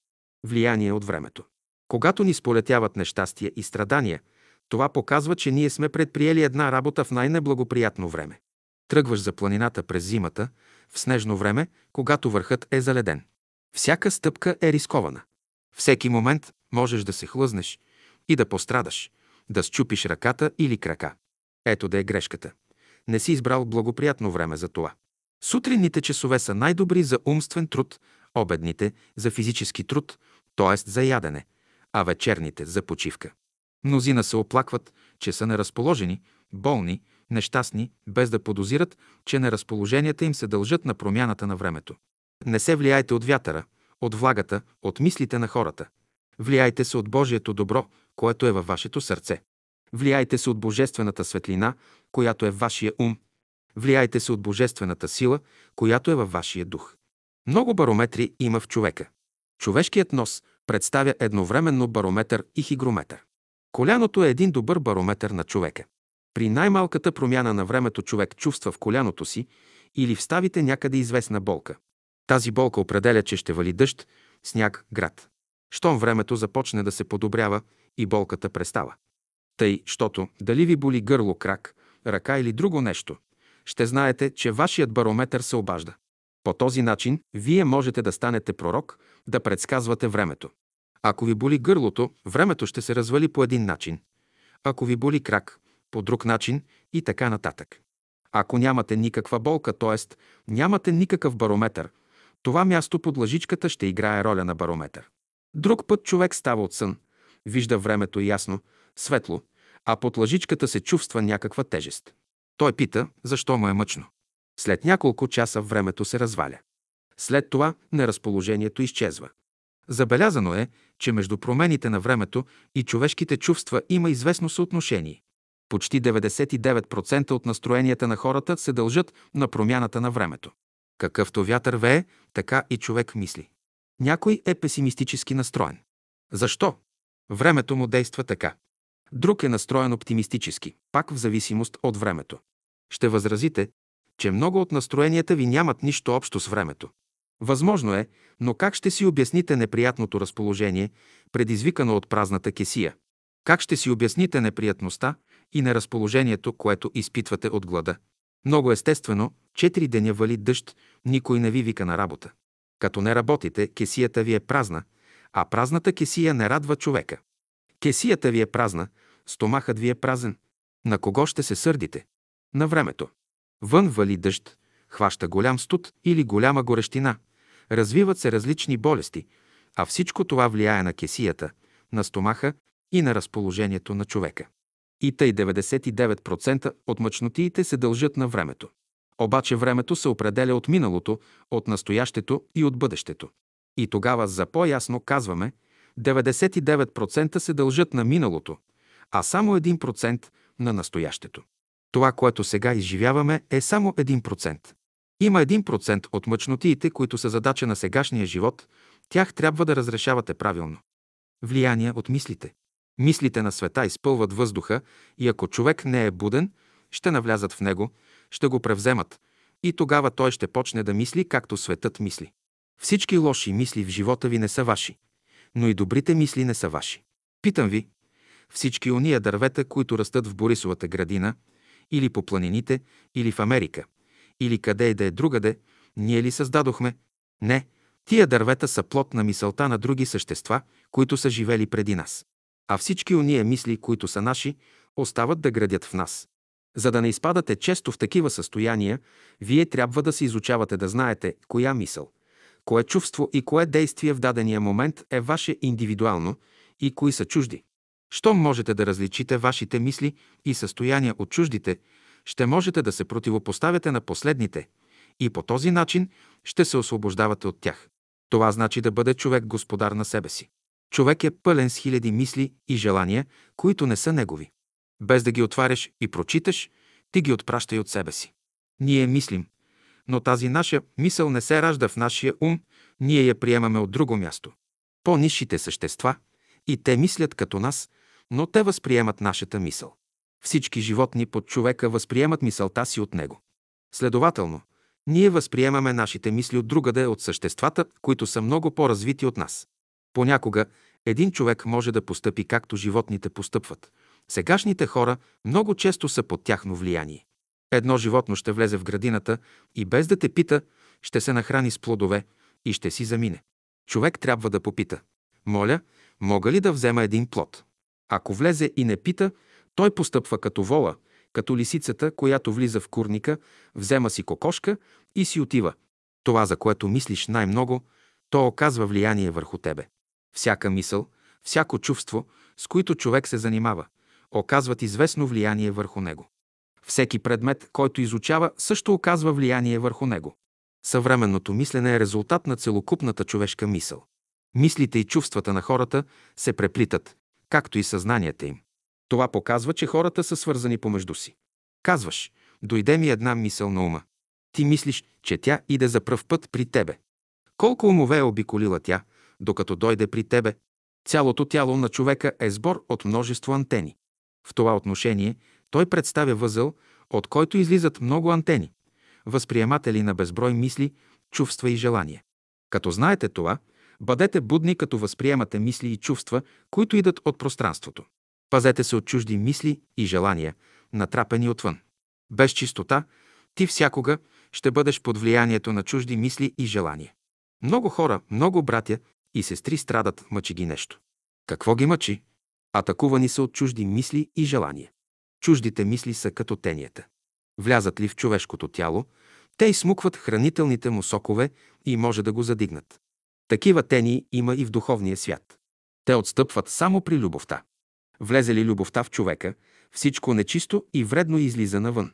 [SPEAKER 1] Влияние от времето. Когато ни сполетяват нещастия и страдания, това показва, че ние сме предприели една работа в най-неблагоприятно време. Тръгваш за планината през зимата, в снежно време, когато върхът е заледен. Всяка стъпка е рискована. Всеки момент можеш да се хлъзнеш и да пострадаш, да счупиш ръката или крака. Ето да е грешката. Не си избрал благоприятно време за това. Сутринните часове са най-добри за умствен труд, обедните – за физически труд, т.е. за ядене, а вечерните – за почивка. Мнозина се оплакват, че са неразположени, болни, нещастни, без да подозират, че неразположенията им се дължат на промяната на времето. Не се влияйте от вятъра, от влагата, от мислите на хората. Влияйте се от Божието добро, което е във вашето сърце. Влияйте се от Божествената светлина, която е в вашия ум. Влияйте се от Божествената сила, която е във вашия дух. Много барометри има в човека. Човешкият нос представя едновременно барометър и хигрометър. Коляното е един добър барометър на човека. При най-малката промяна на времето човек чувства в коляното си или вставите някъде известна болка. Тази болка определя, че ще вали дъжд, сняг, град. Щом времето започне да се подобрява и болката престава. Тъй, щото дали ви боли гърло, крак, ръка или друго нещо, ще знаете, че вашият барометър се обажда. По този начин вие можете да станете пророк, да предсказвате времето. Ако ви боли гърлото, времето ще се развали по един начин. Ако ви боли крак, по друг начин и така нататък. Ако нямате никаква болка, т.е. нямате никакъв барометър, това място под лъжичката ще играе роля на барометър. Друг път човек става от сън, вижда времето ясно, светло, а под лъжичката се чувства някаква тежест. Той пита, защо му е мъчно. След няколко часа времето се разваля. След това неразположението изчезва. Забелязано е, че между промените на времето и човешките чувства има известно съотношение. Почти 99% от настроенията на хората се дължат на промяната на времето. Какъвто вятър вее, така и човек мисли. Някой е песимистически настроен. Защо? Времето му действа така. Друг е настроен оптимистически, пак в зависимост от времето. Ще възразите, че много от настроенията ви нямат нищо общо с времето. Възможно е, но как ще си обясните неприятното разположение, предизвикано от празната кесия? Как ще си обясните неприятността и неразположението, което изпитвате от глада? Много естествено, четири деня вали дъжд, никой не ви вика на работа. Като не работите, кесията ви е празна, а празната кесия не радва човека. Кесията ви е празна, стомахът ви е празен. На кого ще се сърдите? На времето. Вън вали дъжд, хваща голям студ или голяма горещина. Развиват се различни болести, а всичко това влияе на кесията, на стомаха и на разположението на човека. И тъй 99% от мъчнотиите се дължат на времето. Обаче времето се определя от миналото, от настоящето и от бъдещето. И тогава за по-ясно казваме, 99% се дължат на миналото, а само 1% на настоящето. Това, което сега изживяваме, е само 1%. Има 1% от мъчнотиите, които са задача на сегашния живот, тях трябва да разрешавате правилно. Влияние от мислите. Мислите на света изпълват въздуха и ако човек не е буден, ще навлязат в него, ще го превземат и тогава той ще почне да мисли, както светът мисли. Всички лоши мисли в живота ви не са ваши, но и добрите мисли не са ваши. Питам ви, всички уния дървета, които растат в Борисовата градина, или по планините, или в Америка, или къде и да е другаде, ние ли създадохме? Не, тия дървета са плод на мисълта на други същества, които са живели преди нас. А всички уния мисли, които са наши, остават да градят в нас. За да не изпадате често в такива състояния, вие трябва да се изучавате да знаете коя мисъл, кое чувство и кое действие в дадения момент е ваше индивидуално и кои са чужди. Щом можете да различите вашите мисли и състояния от чуждите, ще можете да се противопоставяте на последните и по този начин ще се освобождавате от тях. Това значи да бъде човек господар на себе си. Човек е пълен с хиляди мисли и желания, които не са негови. Без да ги отваряш и прочиташ, ти ги отпращай от себе си. Ние мислим, но тази наша мисъл не се ражда в нашия ум, ние я приемаме от друго място. По-низшите същества, и те мислят като нас, но те възприемат нашата мисъл. Всички животни под човека възприемат мисълта си от него. Следователно, ние възприемаме нашите мисли от другаде от съществата, които са много по-развити от нас. Понякога един човек може да постъпи както животните постъпват. Сегашните хора много често са под тяхно влияние. Едно животно ще влезе в градината и без да те пита, ще се нахрани с плодове и ще си замине. Човек трябва да попита. Моля, мога ли да взема един плод? Ако влезе и не пита, той постъпва като вола, като лисицата, която влиза в курника, взема си кокошка и си отива. Това, за което мислиш най-много, то оказва влияние върху тебе. Всяка мисъл, всяко чувство, с които човек се занимава, оказват известно влияние върху него. Всеки предмет, който изучава, също оказва влияние върху него. Съвременното мислене е резултат на целокупната човешка мисъл. Мислите и чувствата на хората се преплитат, както и съзнанията им. Това показва, че хората са свързани помежду си. Казваш, дойде ми една мисъл на ума. Ти мислиш, че тя иде за пръв път при тебе. Колко умове е обиколила тя, докато дойде при тебе? Цялото тяло на човека е сбор от множество антени. В това отношение той представя възъл, от който излизат много антени, възприематели на безброй мисли, чувства и желания. Като знаете това, бъдете будни, като възприемате мисли и чувства, които идат от пространството. Пазете се от чужди мисли и желания, натрапени отвън. Без чистота ти всякога ще бъдеш под влиянието на чужди мисли и желания. Много хора, много братя и сестри страдат, мъчи ги нещо. Какво ги мъчи? Атакувани са от чужди мисли и желания. Чуждите мисли са като тенията. Влязат ли в човешкото тяло, те изсмукват хранителните му сокове и може да го задигнат. Такива тени има и в духовния свят. Те отстъпват само при любовта. Влезе ли любовта в човека, всичко нечисто и вредно излиза навън.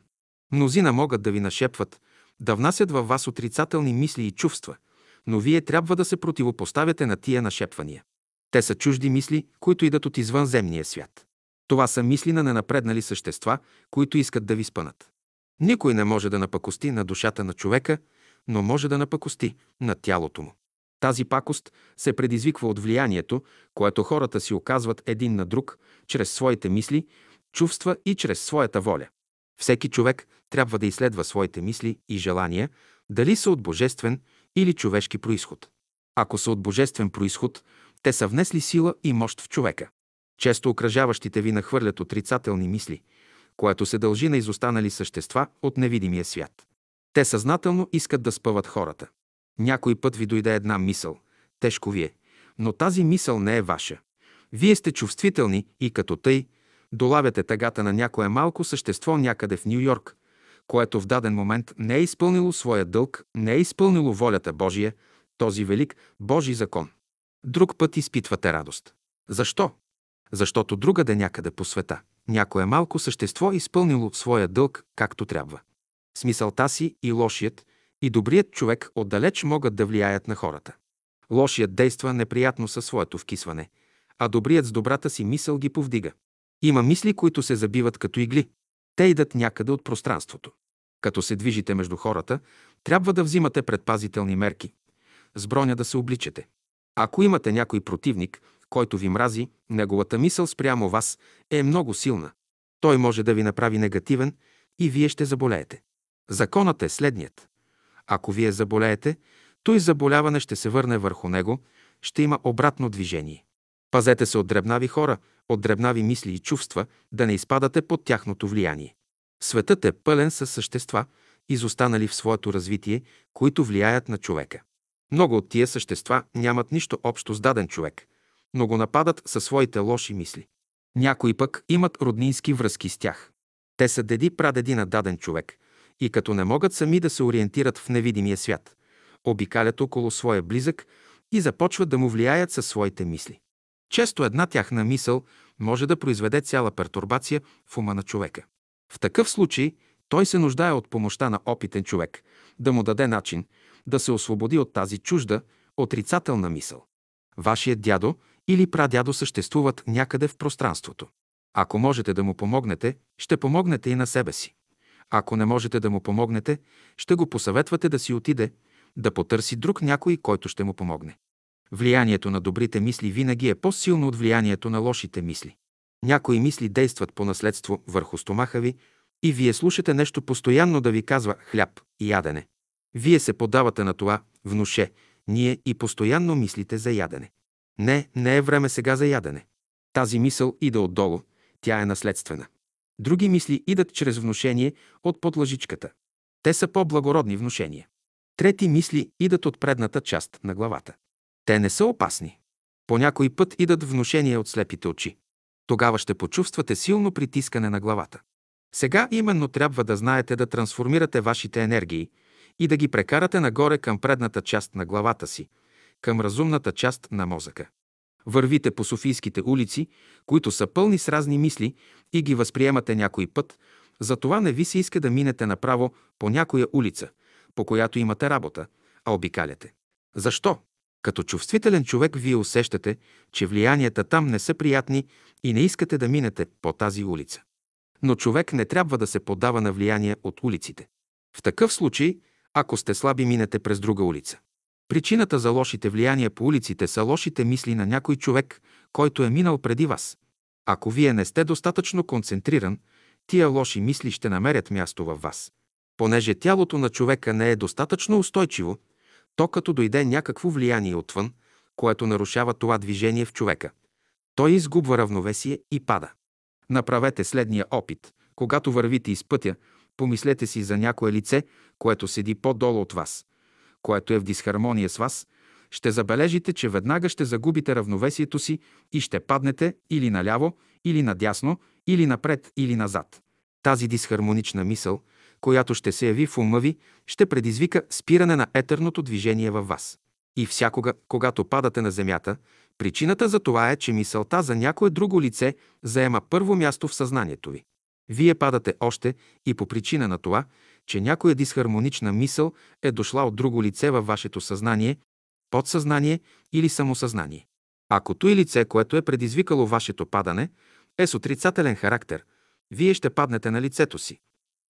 [SPEAKER 1] Мнозина могат да ви нашепват, да внасят във вас отрицателни мисли и чувства, но вие трябва да се противопоставяте на тия нашепвания. Те са чужди мисли, които идат от извънземния свят. Това са мисли на ненапреднали същества, които искат да ви спънат. Никой не може да напакости на душата на човека, но може да напакости на тялото му. Тази пакост се предизвиква от влиянието, което хората си оказват един на друг, чрез своите мисли, чувства и чрез своята воля. Всеки човек трябва да изследва своите мисли и желания, дали са от божествен или човешки происход. Ако са от божествен происход, те са внесли сила и мощ в човека. Често окръжаващите ви нахвърлят отрицателни мисли, което се дължи на изостанали същества от невидимия свят. Те съзнателно искат да спъват хората. Някой път ви дойде една мисъл. Тежко ви е. Но тази мисъл не е ваша. Вие сте чувствителни и като тъй долавяте тъгата на някое малко същество някъде в Нью Йорк, което в даден момент не е изпълнило своя дълг, не е изпълнило волята Божия, този велик Божий закон. Друг път изпитвате радост. Защо? Защото другаде някъде по света някое малко същество е изпълнило своя дълг както трябва. Смисълта си и лошият, и добрият човек отдалеч могат да влияят на хората. Лошият действа неприятно със своето вкисване, а добрият с добрата си мисъл ги повдига. Има мисли, които се забиват като игли. Те идат някъде от пространството. Като се движите между хората, трябва да взимате предпазителни мерки. С броня да се обличате. Ако имате някой противник, който ви мрази, неговата мисъл спрямо вас е много силна. Той може да ви направи негативен и вие ще заболеете. Законът е следният. Ако вие заболеете, той заболяване ще се върне върху него, ще има обратно движение. Пазете се от дребнави хора, от дребнави мисли и чувства, да не изпадате под тяхното влияние. Светът е пълен със същества, изостанали в своето развитие, които влияят на човека. Много от тия същества нямат нищо общо с даден човек, но го нападат със своите лоши мисли. Някои пък имат роднински връзки с тях. Те са деди прадеди на даден човек и като не могат сами да се ориентират в невидимия свят, обикалят около своя близък и започват да му влияят със своите мисли. Често една тяхна мисъл може да произведе цяла пертурбация в ума на човека. В такъв случай той се нуждае от помощта на опитен човек, да му даде начин да се освободи от тази чужда, отрицателна мисъл. Вашият дядо или прадядо съществуват някъде в пространството. Ако можете да му помогнете, ще помогнете и на себе си. Ако не можете да му помогнете, ще го посъветвате да си отиде, да потърси друг някой, който ще му помогне. Влиянието на добрите мисли винаги е по-силно от влиянието на лошите мисли. Някои мисли действат по наследство върху стомаха ви и вие слушате нещо постоянно да ви казва хляб и ядене. Вие се подавате на това внуше, ние и постоянно мислите за ядене. Не, не е време сега за ядене. Тази мисъл иде отдолу, тя е наследствена. Други мисли идат чрез внушение от подлъжичката. Те са по-благородни внушения. Трети мисли идат от предната част на главата. Те не са опасни. По някой път идат внушения от слепите очи. Тогава ще почувствате силно притискане на главата. Сега именно трябва да знаете да трансформирате вашите енергии и да ги прекарате нагоре към предната част на главата си, към разумната част на мозъка. Вървите по Софийските улици, които са пълни с разни мисли и ги възприемате някой път, затова не ви се иска да минете направо по някоя улица, по която имате работа, а обикаляте. Защо? Като чувствителен човек вие усещате, че влиянията там не са приятни и не искате да минете по тази улица. Но човек не трябва да се подава на влияние от улиците. В такъв случай, ако сте слаби, минете през друга улица. Причината за лошите влияния по улиците са лошите мисли на някой човек, който е минал преди вас. Ако вие не сте достатъчно концентриран, тия лоши мисли ще намерят място във вас. Понеже тялото на човека не е достатъчно устойчиво, то като дойде някакво влияние отвън, което нарушава това движение в човека, той изгубва равновесие и пада. Направете следния опит. Когато вървите из пътя, помислете си за някое лице, което седи по-долу от вас, което е в дисхармония с вас, ще забележите, че веднага ще загубите равновесието си и ще паднете или наляво, или надясно, или напред, или назад. Тази дисхармонична мисъл, която ще се яви в ума ви, ще предизвика спиране на етерното движение във вас. И всякога, когато падате на земята, причината за това е, че мисълта за някое друго лице заема първо място в съзнанието ви. Вие падате още и по причина на това, че някоя дисхармонична мисъл е дошла от друго лице във вашето съзнание, подсъзнание или самосъзнание. Ако той лице, което е предизвикало вашето падане, е с отрицателен характер, вие ще паднете на лицето си.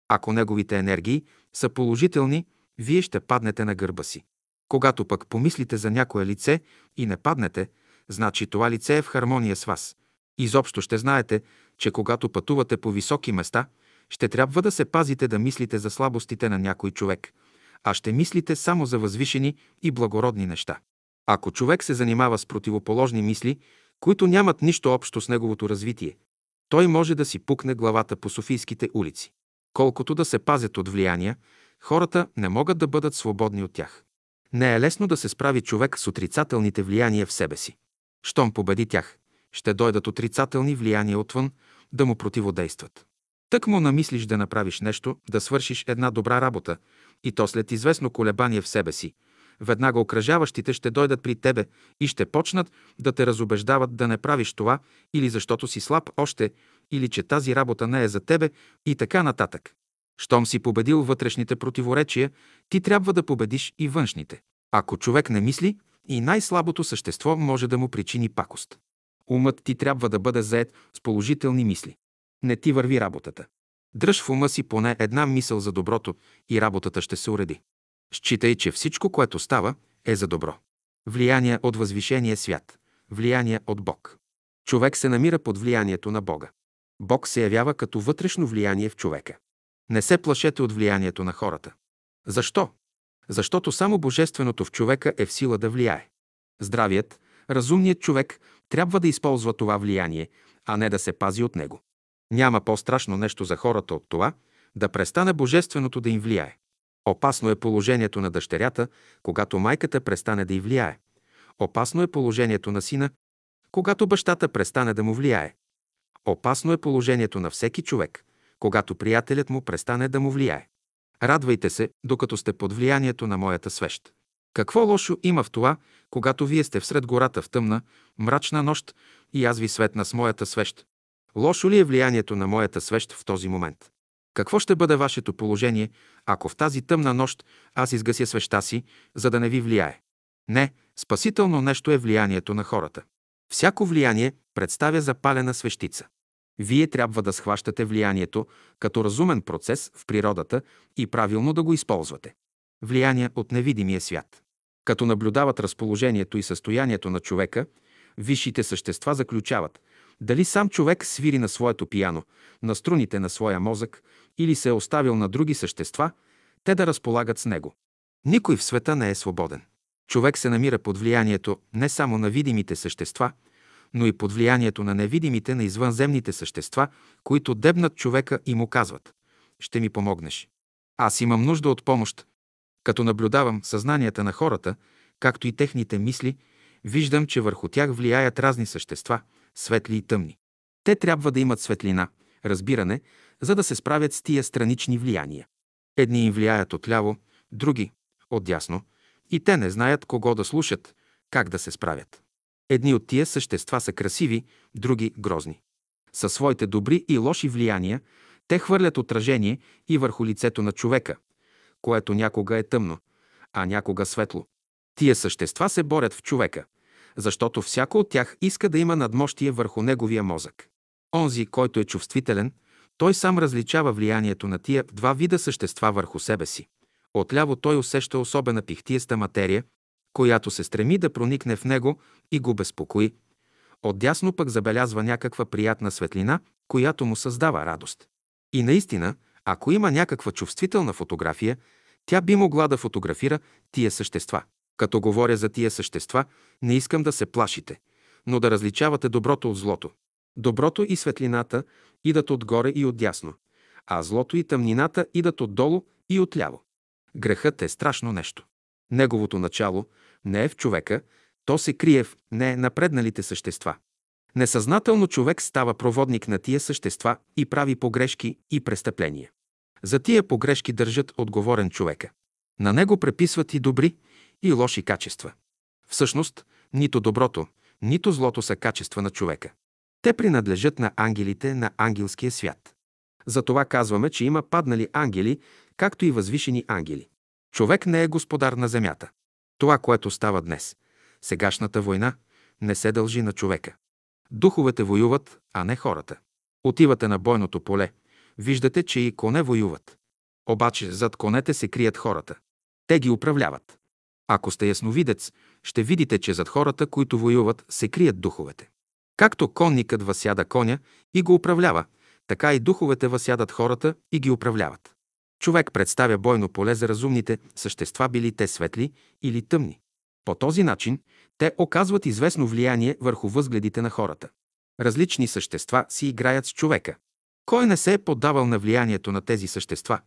[SPEAKER 1] Ако неговите енергии са положителни, вие ще паднете на гърба си. Когато пък помислите за някое лице и не паднете, значи това лице е в хармония с вас. Изобщо ще знаете, че когато пътувате по високи места, ще трябва да се пазите да мислите за слабостите на някой човек, а ще мислите само за възвишени и благородни неща. Ако човек се занимава с противоположни мисли, които нямат нищо общо с неговото развитие, той може да си пукне главата по Софийските улици. Колкото да се пазят от влияния, хората не могат да бъдат свободни от тях. Не е лесно да се справи човек с отрицателните влияния в себе си. Щом победи тях, ще дойдат отрицателни влияния отвън да му противодействат. Тък му намислиш да направиш нещо, да свършиш една добра работа и то след известно колебание в себе си, веднага окръжаващите ще дойдат при тебе и ще почнат да те разобеждават да не правиш това или защото си слаб още, или че тази работа не е за тебе и така нататък. Щом си победил вътрешните противоречия, ти трябва да победиш и външните. Ако човек не мисли, и най-слабото същество може да му причини пакост. Умът ти трябва да бъде заед с положителни мисли. Не ти върви работата. Дръж в ума си поне една мисъл за доброто и работата ще се уреди. Считай, че всичко, което става, е за добро. Влияние от възвишения свят. Влияние от Бог. Човек се намира под влиянието на Бога. Бог се явява като вътрешно влияние в човека. Не се плашете от влиянието на хората. Защо? Защото само Божественото в човека е в сила да влияе. Здравият, разумният човек трябва да използва това влияние, а не да се пази от него. Няма по-страшно нещо за хората от това да престане Божественото да им влияе. Опасно е положението на дъщерята, когато майката престане да й влияе. Опасно е положението на сина, когато бащата престане да му влияе. Опасно е положението на всеки човек, когато приятелят му престане да му влияе. Радвайте се, докато сте под влиянието на моята свещ. Какво лошо има в това, когато вие сте всред гората в тъмна, мрачна нощ и аз ви светна с моята свещ? Лошо ли е влиянието на моята свещ в този момент? Какво ще бъде вашето положение, ако в тази тъмна нощ аз изгася свеща си, за да не ви влияе? Не, спасително нещо е влиянието на хората. Всяко влияние представя запалена свещица. Вие трябва да схващате влиянието като разумен процес в природата и правилно да го използвате. Влияние от невидимия свят. Като наблюдават разположението и състоянието на човека, висшите същества заключават дали сам човек свири на своето пияно, на струните на своя мозък или се е оставил на други същества, те да разполагат с него. Никой в света не е свободен. Човек се намира под влиянието не само на видимите същества, но и под влиянието на невидимите, на извънземните същества, които дебнат човека и му казват «Ще ми помогнеш». Аз имам нужда от помощ. Като наблюдавам съзнанията на хората, както и техните мисли, виждам, че върху тях влияят разни същества, светли и тъмни. Те трябва да имат светлина, разбиране, за да се справят с тия странични влияния. Едни им влияят отляво, други – отдясно, и те не знаят кого да слушат, как да се справят. Едни от тия същества са красиви, други – грозни. Със своите добри и лоши влияния те хвърлят отражение и върху лицето на човека, което някога е тъмно, а някога светло. Тия същества се борят в човека, защото всяко от тях иска да има надмощие върху неговия мозък. Онзи, който е чувствителен, той сам различава влиянието на тия два вида същества върху себе си. Отляво той усеща особена пихтиеста материя, която се стреми да проникне в него и го безпокои. Отдясно пък забелязва някаква приятна светлина, която му създава радост. И наистина, ако има някаква чувствителна фотография, тя би могла да фотографира тия същества. Като говоря за тия същества, не искам да се плашите, но да различавате доброто от злото. Доброто и светлината идат отгоре и отдясно, а злото и тъмнината идат отдолу и отляво. Грехът е страшно нещо. Неговото начало не е в човека, то се крие в не напредналите същества. Несъзнателно човек става проводник на тия същества и прави погрешки и престъпления. За тия погрешки държат отговорен човека. На него преписват и добри, и лоши качества. Всъщност, нито доброто, нито злото са качества на човека. Те принадлежат на ангелите на ангелския свят. Затова казваме, че има паднали ангели, както и възвишени ангели. Човек не е господар на земята. Това, което става днес, сегашната война, не се дължи на човека. Духовете воюват, а не хората. Отивате на бойното поле, виждате, че и коне воюват. Обаче зад конете се крият хората. Те ги управляват. Ако сте ясновидец, ще видите, че зад хората, които воюват, се крият духовете. Както конникът възсяда коня и го управлява, така и духовете възсядат хората и ги управляват. Човек представя бойно поле за разумните същества, били те светли или тъмни. По този начин те оказват известно влияние върху възгледите на хората. Различни същества си играят с човека. Кой не се е поддавал на влиянието на тези същества?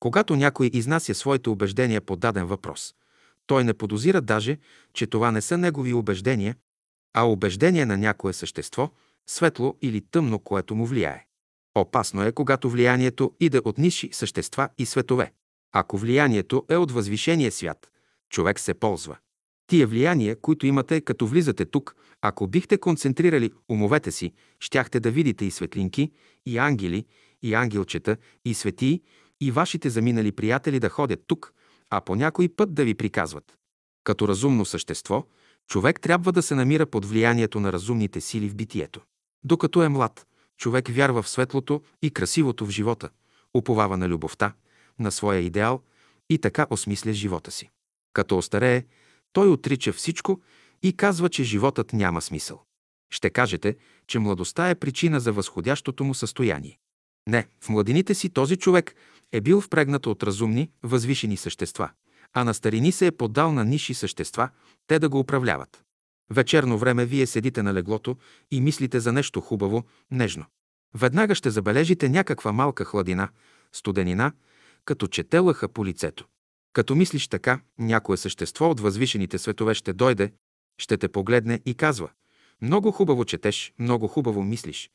[SPEAKER 1] Когато някой изнася своите убеждения по даден въпрос, той не подозира даже, че това не са негови убеждения, а убеждение на някое същество, светло или тъмно, което му влияе. Опасно е, когато влиянието иде от ниши същества и светове. Ако влиянието е от възвишения свят, човек се ползва. Тия влияния, които имате, като влизате тук, ако бихте концентрирали умовете си, щяхте да видите и светлинки, и ангели, и ангелчета, и светии, и вашите заминали приятели да ходят тук, а по някой път да ви приказват. Като разумно същество, човек трябва да се намира под влиянието на разумните сили в битието. Докато е млад, човек вярва в светлото и красивото в живота, уповава на любовта, на своя идеал и така осмисля живота си. Като остарее, той отрича всичко и казва, че животът няма смисъл. Ще кажете, че младостта е причина за възходящото му състояние. Не, в младините си този човек е бил впрегнат от разумни, възвишени същества, а на старини се е поддал на ниши същества, те да го управляват. Вечерно време вие седите на леглото и мислите за нещо хубаво, нежно. Веднага ще забележите някаква малка хладина, студенина, като че те лъха по лицето. Като мислиш така, някое същество от възвишените светове ще дойде, ще те погледне и казва «Много хубаво четеш, много хубаво мислиш».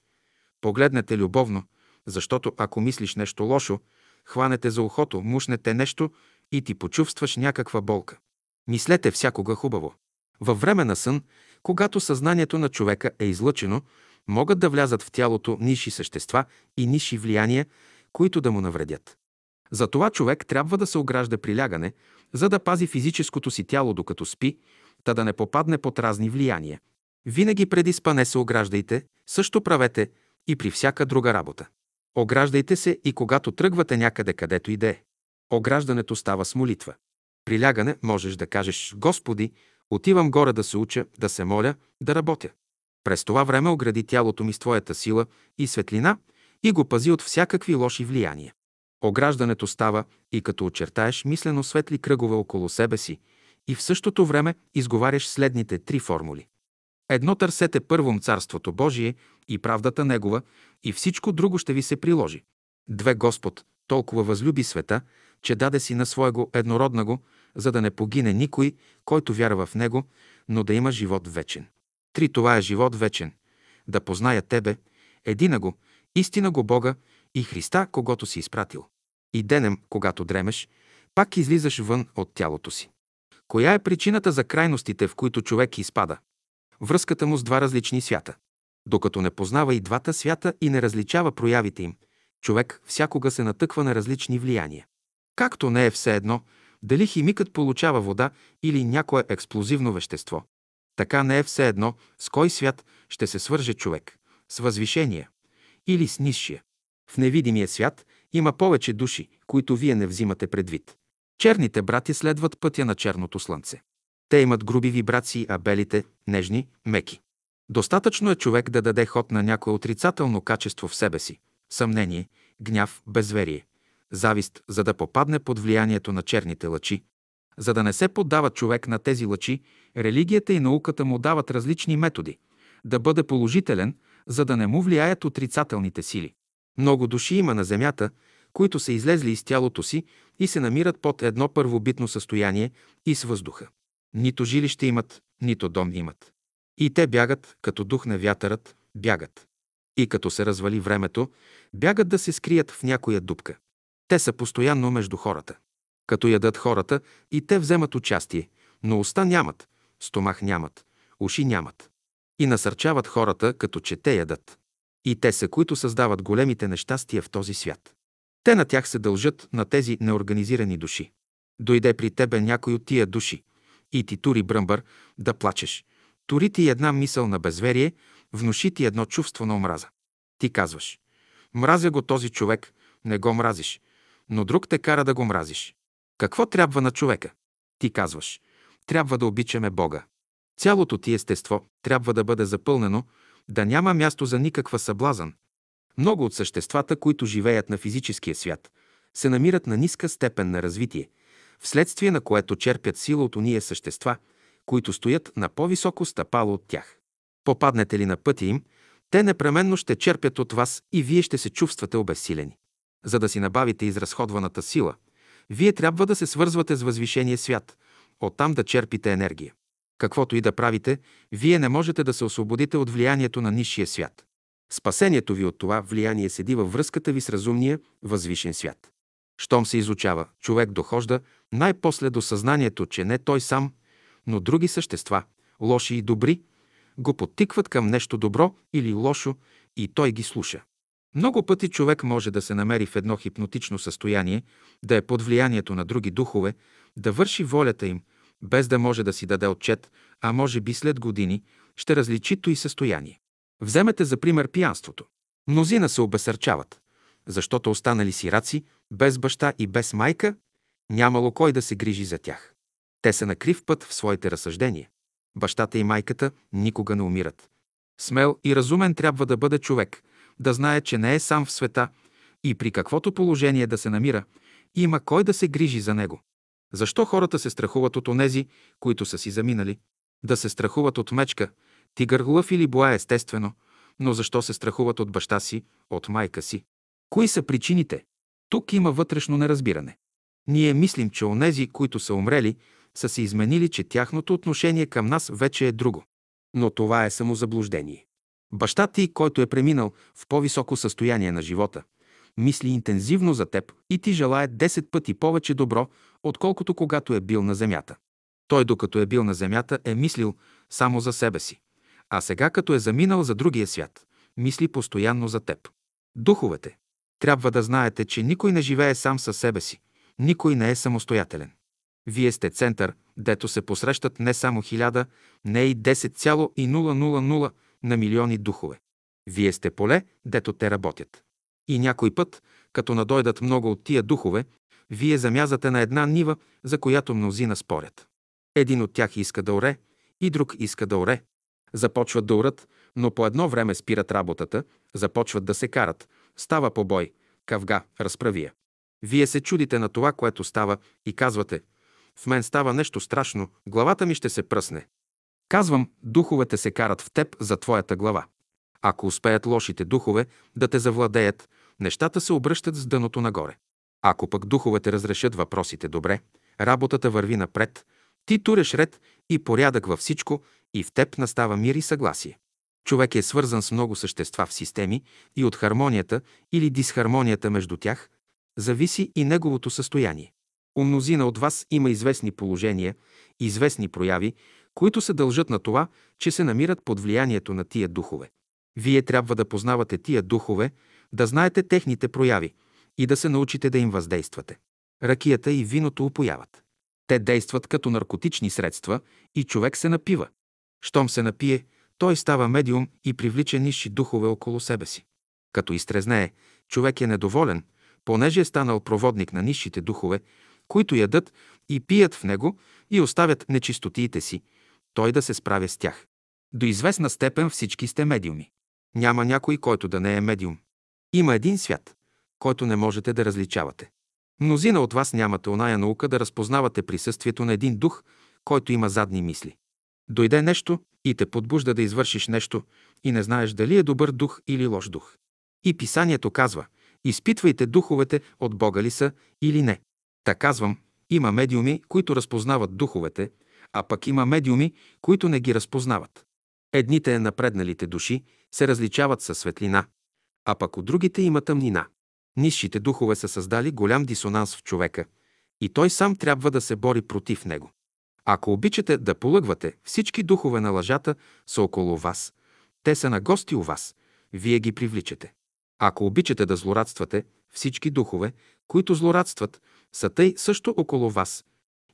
[SPEAKER 1] Погледнете любовно, Защото ако мислиш нещо лошо, хванете за ухото, мушнете нещо и ти почувстваш някаква болка. Мислете всякога хубаво. Във време на сън, когато съзнанието на човека е излъчено, могат да влязат в тялото ниши същества и ниши влияния, които да му навредят. Затова човек трябва да се огражда при лягане, за да пази физическото си тяло докато спи, та да не попадне под разни влияния. Винаги преди спане се ограждайте, също правете и при всяка друга работа. Ограждайте се и когато тръгвате някъде, където и да е. Ограждането става с молитва. При лягане можеш да кажеш «Господи, отивам горе да се уча, да се моля, да работя». През това време огради тялото ми с Твоята сила и светлина и го пази от всякакви лоши влияния. Ограждането става и като очертаеш мислено светли кръгове около себе си и в същото време изговаряш следните три формули. Едно търсете първом Царството Божие и правдата Негова и всичко друго ще ви се приложи. Две Господ толкова възлюби света, че даде си на своего еднороднаго, за да не погине никой, който вярва в Него, но да има живот вечен. Три това е живот вечен. Да позная Тебе, едина го, истина го Бога и Христа, когато си изпратил. И денем, когато дремеш, пак излизаш вън от тялото си. Коя е причината за крайностите, в които човек изпада? Връзката му с два различни свята. Докато не познава и двата свята и не различава проявите им, човек всякога се натъква на различни влияния. Както не е все едно, дали химикът получава вода или някое експлозивно вещество. Така не е все едно с кой свят ще се свърже човек – с възвишения или с низшия. В невидимия свят има повече души, които вие не взимате предвид. Черните брати следват пътя на черното слънце. Те имат груби вибрации, а белите – нежни, меки. Достатъчно е човек да даде ход на някое отрицателно качество в себе си – съмнение, гняв, безверие, завист, за да попадне под влиянието на черните лъчи. За да не се поддава човек на тези лъчи, религията и науката му дават различни методи – да бъде положителен, за да не му влияят отрицателните сили. Много души има на Земята, които са излезли из тялото си и се намират под едно първобитно състояние и с въздуха. Нито жилище имат, нито дом имат. И те бягат, като дух на вятърът, бягат. И като се развали времето, бягат да се скрият в някоя дупка. Те са постоянно между хората. Като ядат хората, и те вземат участие, но уста нямат, стомах нямат, уши нямат. И насърчават хората, като че те ядат. И те са, които създават големите нещастия в този свят. Те на тях се дължат на тези неорганизирани души. Дойде при тебе някой от тия души и ти тури бръмбър да плачеш. Тури ти една мисъл на безверие, внуши ти едно чувство на омраза. Ти казваш, мразя го този човек, не го мразиш, но друг те кара да го мразиш. Какво трябва на човека? Ти казваш, трябва да обичаме Бога. Цялото ти естество трябва да бъде запълнено, да няма място за никаква съблазън. Много от съществата, които живеят на физическия свят, се намират на ниска степен на развитие, вследствие на което черпят сила от уния същества, които стоят на по-високо стъпало от тях. Попаднете ли на пътя им, те непременно ще черпят от вас и вие ще се чувствате обезсилени. За да си набавите изразходваната сила, вие трябва да се свързвате с възвишения свят, оттам да черпите енергия. Каквото и да правите, вие не можете да се освободите от влиянието на нисшия свят. Спасението ви от това влияние седи във връзката ви с разумния, възвишен свят. Щом се изучава, човек дохожда най-после до съзнанието, че не той сам, но други същества, лоши и добри, го подтикват към нещо добро или лошо и той ги слуша. Много пъти човек може да се намери в едно хипнотично състояние, да е под влиянието на други духове, да върши волята им, без да може да си даде отчет, а може би след години ще различи и състояние. Вземете за пример пиянството. Мнозина се обесърчават, защото останали сираци, без баща и без майка, нямало кой да се грижи за тях. Те са на крив път в своите разсъждения. Бащата и майката никога не умират. Смел и разумен трябва да бъде човек, да знае, че не е сам в света и при каквото положение да се намира, има кой да се грижи за него. Защо хората се страхуват от онези, които са си заминали? Да се страхуват от мечка, тигър, лъв или боа естествено, но защо се страхуват от баща си, от майка си? Кои са причините? Тук има вътрешно неразбиране. Ние мислим, че онези, които са умрели, са се изменили, че тяхното отношение към нас вече е друго. Но това е самозаблуждение. Баща ти, който е преминал в по-високо състояние на живота, мисли интензивно за теб и ти желая 10 пъти повече добро, отколкото когато е бил на земята. Той, докато е бил на земята, е мислил само за себе си. А сега, като е заминал за другия свят, мисли постоянно за теб. Духовете. Трябва да знаете, че никой не живее сам със себе си. Никой не е самостоятелен. Вие сте център, дето се посрещат не само хиляда, не и 10,000 на милиони духове. Вие сте поле, дето те работят. И някой път, като надойдат много от тия духове, вие замязате на една нива, за която мнозина спорят. Един от тях иска да оре, и друг иска да оре. Започват да орат, но по едно време спират работата, започват да се карат. Става побой, кавга, разправия. Вие се чудите на това, което става и казвате «В мен става нещо страшно, главата ми ще се пръсне». Казвам, духовете се карат в теб за твоята глава. Ако успеят лошите духове да те завладеят, нещата се обръщат с дъното нагоре. Ако пък духовете разрешат въпросите добре, работата върви напред, ти туреш ред и порядък във всичко и в теб настава мир и съгласие. Човек е свързан с много същества в системи и от хармонията или дисхармонията между тях зависи и неговото състояние. У мнозина от вас има известни положения, известни прояви, които се дължат на това, че се намират под влиянието на тия духове. Вие трябва да познавате тия духове, да знаете техните прояви и да се научите да им въздействате. Ракията и виното упояват. Те действат като наркотични средства и човек се напива. Щом се напие, той става медиум и привлича нисши духове около себе си. Като изтрезнее, човек е недоволен, понеже е станал проводник на нисшите духове, които ядат и пият в него и оставят нечистотиите си, той да се справя с тях. До известна степен всички сте медиуми. Няма някой, който да не е медиум. Има един свят, който не можете да различавате. Мнозина от вас нямате оная наука да разпознавате присъствието на един дух, който има задни мисли. Дойде нещо и те подбужда да извършиш нещо и не знаеш дали е добър дух или лош дух. И писанието казва, изпитвайте духовете от Бога ли са или не. Та казвам, има медиуми, които разпознават духовете, а пък има медиуми, които не ги разпознават. Едните напредналите души се различават със светлина, а пък от другите има тъмнина. Нисшите духове са създали голям дисонанс в човека и той сам трябва да се бори против него. Ако обичате да полъгвате, всички духове на лъжата са около вас. Те са на гости у вас. Вие ги привличате. Ако обичате да злорадствате, всички духове, които злорадстват, са тъй също около вас.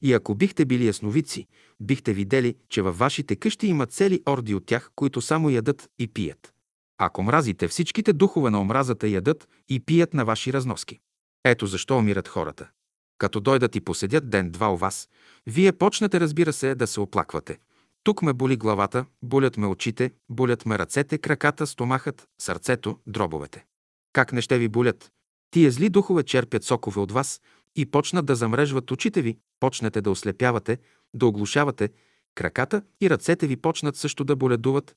[SPEAKER 1] И ако бихте били ясновидци, бихте видели, че във вашите къщи има цели орди от тях, които само ядат и пият. Ако мразите, всичките духове на омразата ядат и пият на ваши разноски. Ето защо умират хората. Като дойдат и поседят ден-два у вас, вие почнете, разбира се, да се оплаквате. Тук ме боли главата, болят ме очите, болят ме ръцете, краката, стомахът, сърцето, дробовете. Как не ще ви болят? Тия зли духове черпят сокове от вас и почнат да замрежват очите ви, почнете да ослепявате, да оглушавате, краката и ръцете ви почнат също да боледуват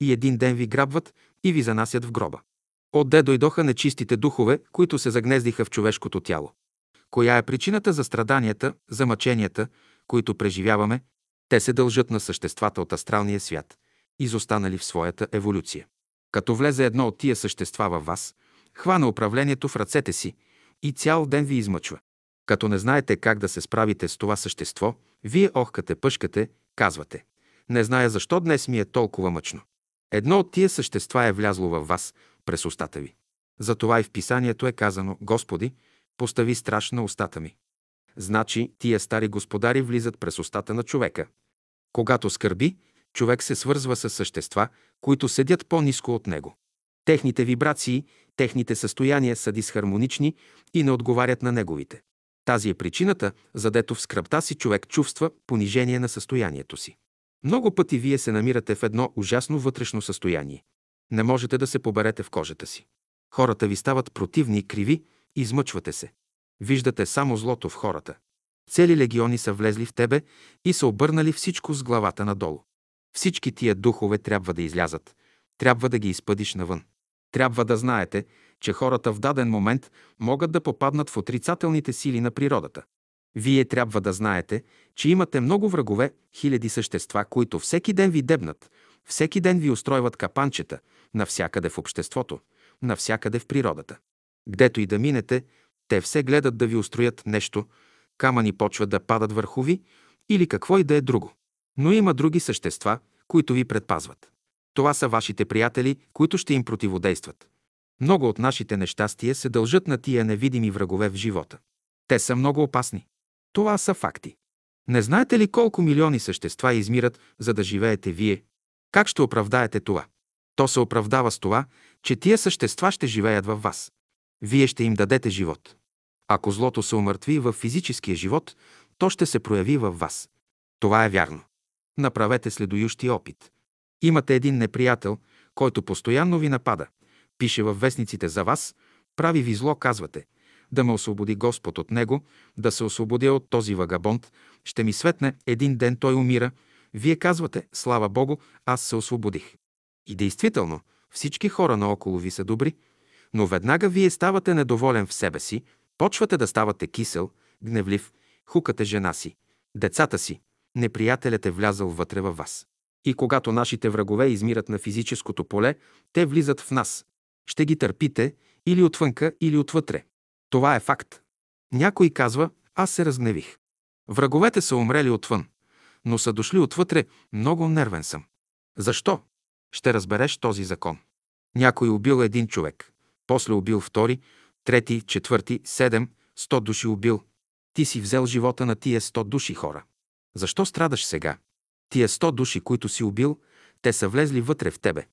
[SPEAKER 1] и един ден ви грабват и ви занасят в гроба. Отде дойдоха нечистите духове, които се загнездиха в човешкото тяло. Коя е причината за страданията, за мъченията, които преживяваме? Те се дължат на съществата от астралния свят, изостанали в своята еволюция. Като влезе едно от тия същества във вас, хвана управлението в ръцете си и цял ден ви измъчва. Като не знаете как да се справите с това същество, вие охкате, пъшкате, казвате. Не зная защо днес ми е толкова мъчно. Едно от тия същества е влязло във вас през устата ви. Затова и в писанието е казано Господи, постави страш на устата ми. Значи тия стари господари влизат през устата на човека. Когато скърби, човек се свързва с същества, които седят по-низко от него. Техните вибрации, техните състояния са дисхармонични и не отговарят на неговите. Тази е причината, задето в скръпта си човек чувства понижение на състоянието си. Много пъти вие се намирате в едно ужасно вътрешно състояние. Не можете да се поберете в кожата си. Хората ви стават противни и криви, измъчвате се. Виждате само злото в хората. Цели легиони са влезли в тебе и са обърнали всичко с главата надолу. Всички тия духове трябва да излязат. Трябва да ги изпъдиш навън. Трябва да знаете, че хората в даден момент могат да попаднат в отрицателните сили на природата. Вие трябва да знаете, че имате много врагове, хиляди същества, които всеки ден ви дебнат, всеки ден ви устройват капанчета, навсякъде в обществото, навсякъде в природата. Гдето и да минете, те все гледат да ви устроят нещо, камъни почват да падат върху ви или какво и да е друго. Но има други същества, които ви предпазват. Това са вашите приятели, които ще им противодействат. Много от нашите нещастия се дължат на тия невидими врагове в живота. Те са много опасни. Това са факти. Не знаете ли колко милиони същества измират, за да живеете вие? Как ще оправдаете това? То се оправдава с това, че тия същества ще живеят във вас. Вие ще им дадете живот. Ако злото се умъртви в физическия живот, то ще се прояви във вас. Това е вярно. Направете следующи опит. Имате един неприятел, който постоянно ви напада. Пише във вестниците за вас, прави ви зло, казвате. Да ме освободи Господ от него, да се освободя от този вагабонд, ще ми светне, един ден той умира. Вие казвате, слава Богу, аз се освободих. И действително, всички хора наоколо ви са добри, но веднага вие ставате недоволен в себе си, почвате да ставате кисел, гневлив, хукате жена си, децата си, неприятелят е влязъл вътре във вас. И когато нашите врагове измират на физическото поле, те влизат в нас. Ще ги търпите или отвънка, или отвътре. Това е факт. Някой казва, аз се разгневих. Враговете са умрели отвън, но са дошли отвътре, много нервен съм. Защо? Ще разбереш този закон. Някой убил един човек, после убил втори, трети, четвърти, седем, сто души убил. Ти си взел живота на тия сто души хора. Защо страдаш сега? Тия сто души, които си убил, те са влезли вътре в тебе.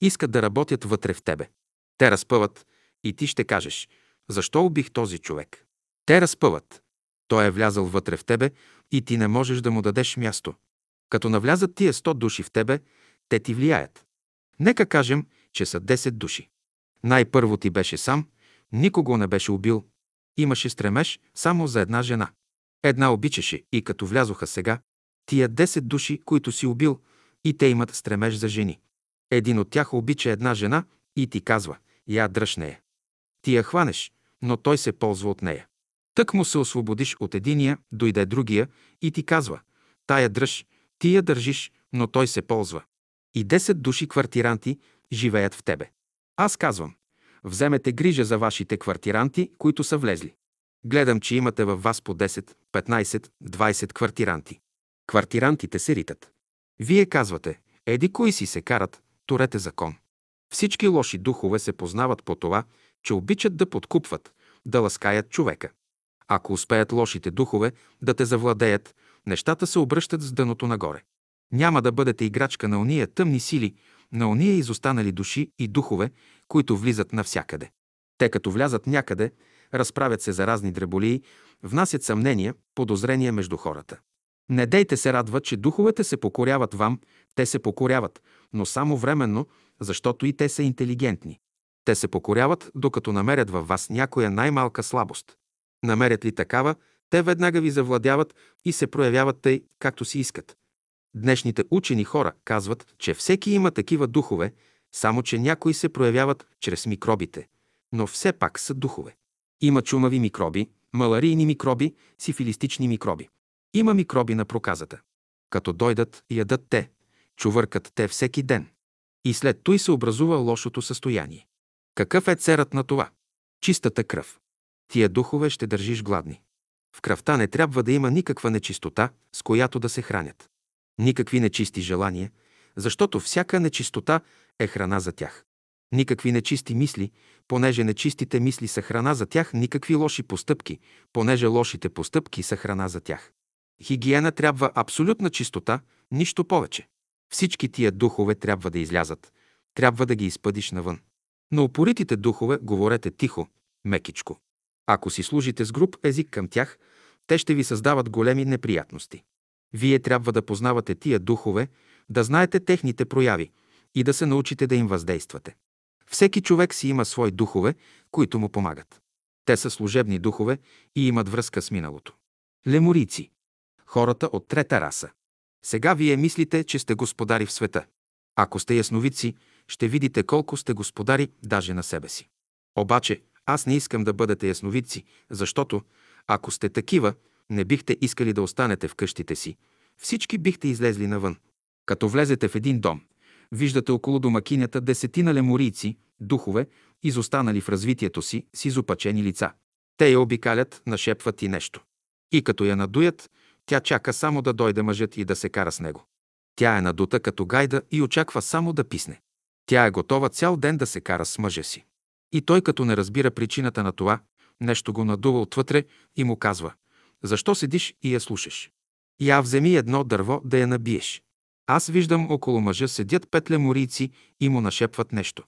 [SPEAKER 1] Искат да работят вътре в тебе. Те разпъват и ти ще кажеш, защо убих този човек? Те разпъват. Той е влязъл вътре в тебе и ти не можеш да му дадеш място. Като навлязат тия сто души в тебе, те ти влияят. Нека кажем, че са 10 души. Най-първо ти беше сам, никого не беше убил. Имаше стремеж само за една жена. Една обичаше и като влязоха сега, тия 10 души, които си убил, и те имат стремеж за жени. Един от тях обича една жена и ти казва, я дръж нея. Ти я хванеш, но той се ползва от нея. Тък му се освободиш от единия, дойде другия и ти казва, тая дръж, ти я държиш, но той се ползва. И 10 души квартиранти живеят в тебе. Аз казвам, вземете грижа за вашите квартиранти, които са влезли. Гледам, че имате във вас по 10, 15, 20 квартиранти. Квартирантите се ритат. Вие казвате, еди кои си се карат, турете закон. Всички лоши духове се познават по това, че обичат да подкупват, да ласкаят човека. Ако успеят лошите духове да те завладеят, нещата се обръщат с дъното нагоре. Няма да бъдете играчка на ония тъмни сили, на ония изостанали души и духове, които влизат навсякъде. Те като влязат някъде, разправят се за разни дреболии, внасят съмнения, подозрения между хората. Не дейте се радва, че духовете се покоряват вам, те се покоряват, но само временно, защото и те са интелигентни. Те се покоряват, докато намерят във вас някоя най-малка слабост. Намерят ли такава, те веднага ви завладяват и се проявяват тъй, както си искат. Днешните учени хора казват, че всеки има такива духове, само че някои се проявяват чрез микробите, но все пак са духове. Има чумави микроби, маларийни микроби, сифилистични микроби. Има микроби на проказата. Като дойдат, ядат те, чувъркат те всеки ден. И след той се образува лошото състояние. Какъв е церът на това? Чистата кръв. Тия духове ще държиш гладни. В кръвта не трябва да има никаква нечистота, с която да се хранят. Никакви нечисти желания, защото всяка нечистота е храна за тях. Никакви нечисти мисли, понеже нечистите мисли са храна за тях, никакви лоши постъпки, понеже лошите постъпки са храна за тях. Хигиена трябва абсолютна чистота, нищо повече. Всички тия духове трябва да излязат, трябва да ги изпъдиш навън. На упоритите духове говорете тихо, мекичко. Ако си служите с груб език към тях, те ще ви създават големи неприятности. Вие трябва да познавате тия духове, да знаете техните прояви и да се научите да им въздействате. Всеки човек си има свои духове, които му помагат. Те са служебни духове и имат връзка с миналото. Леморийци. Хората от трета раса. Сега вие мислите, че сте господари в света. Ако сте ясновидци, ще видите колко сте господари даже на себе си. Обаче, аз не искам да бъдете ясновидци, защото, ако сте такива, не бихте искали да останете в къщите си. Всички бихте излезли навън. Като влезете в един дом, виждате около домакинята десетина леморийци духове, изостанали в развитието си, с изопачени лица. Те я обикалят, нашепват и нещо. И като я надуят, тя чака само да дойде мъжът и да се кара с него. Тя е надута като гайда и очаква само да писне. Тя е готова цял ден да се кара с мъжа си. И той, като не разбира причината на това, нещо го надува отвътре и му казва «Защо седиш и я слушаш? Я вземи едно дърво да я набиеш». Аз виждам около мъжа седят пет леморийци и му нашепват нещо.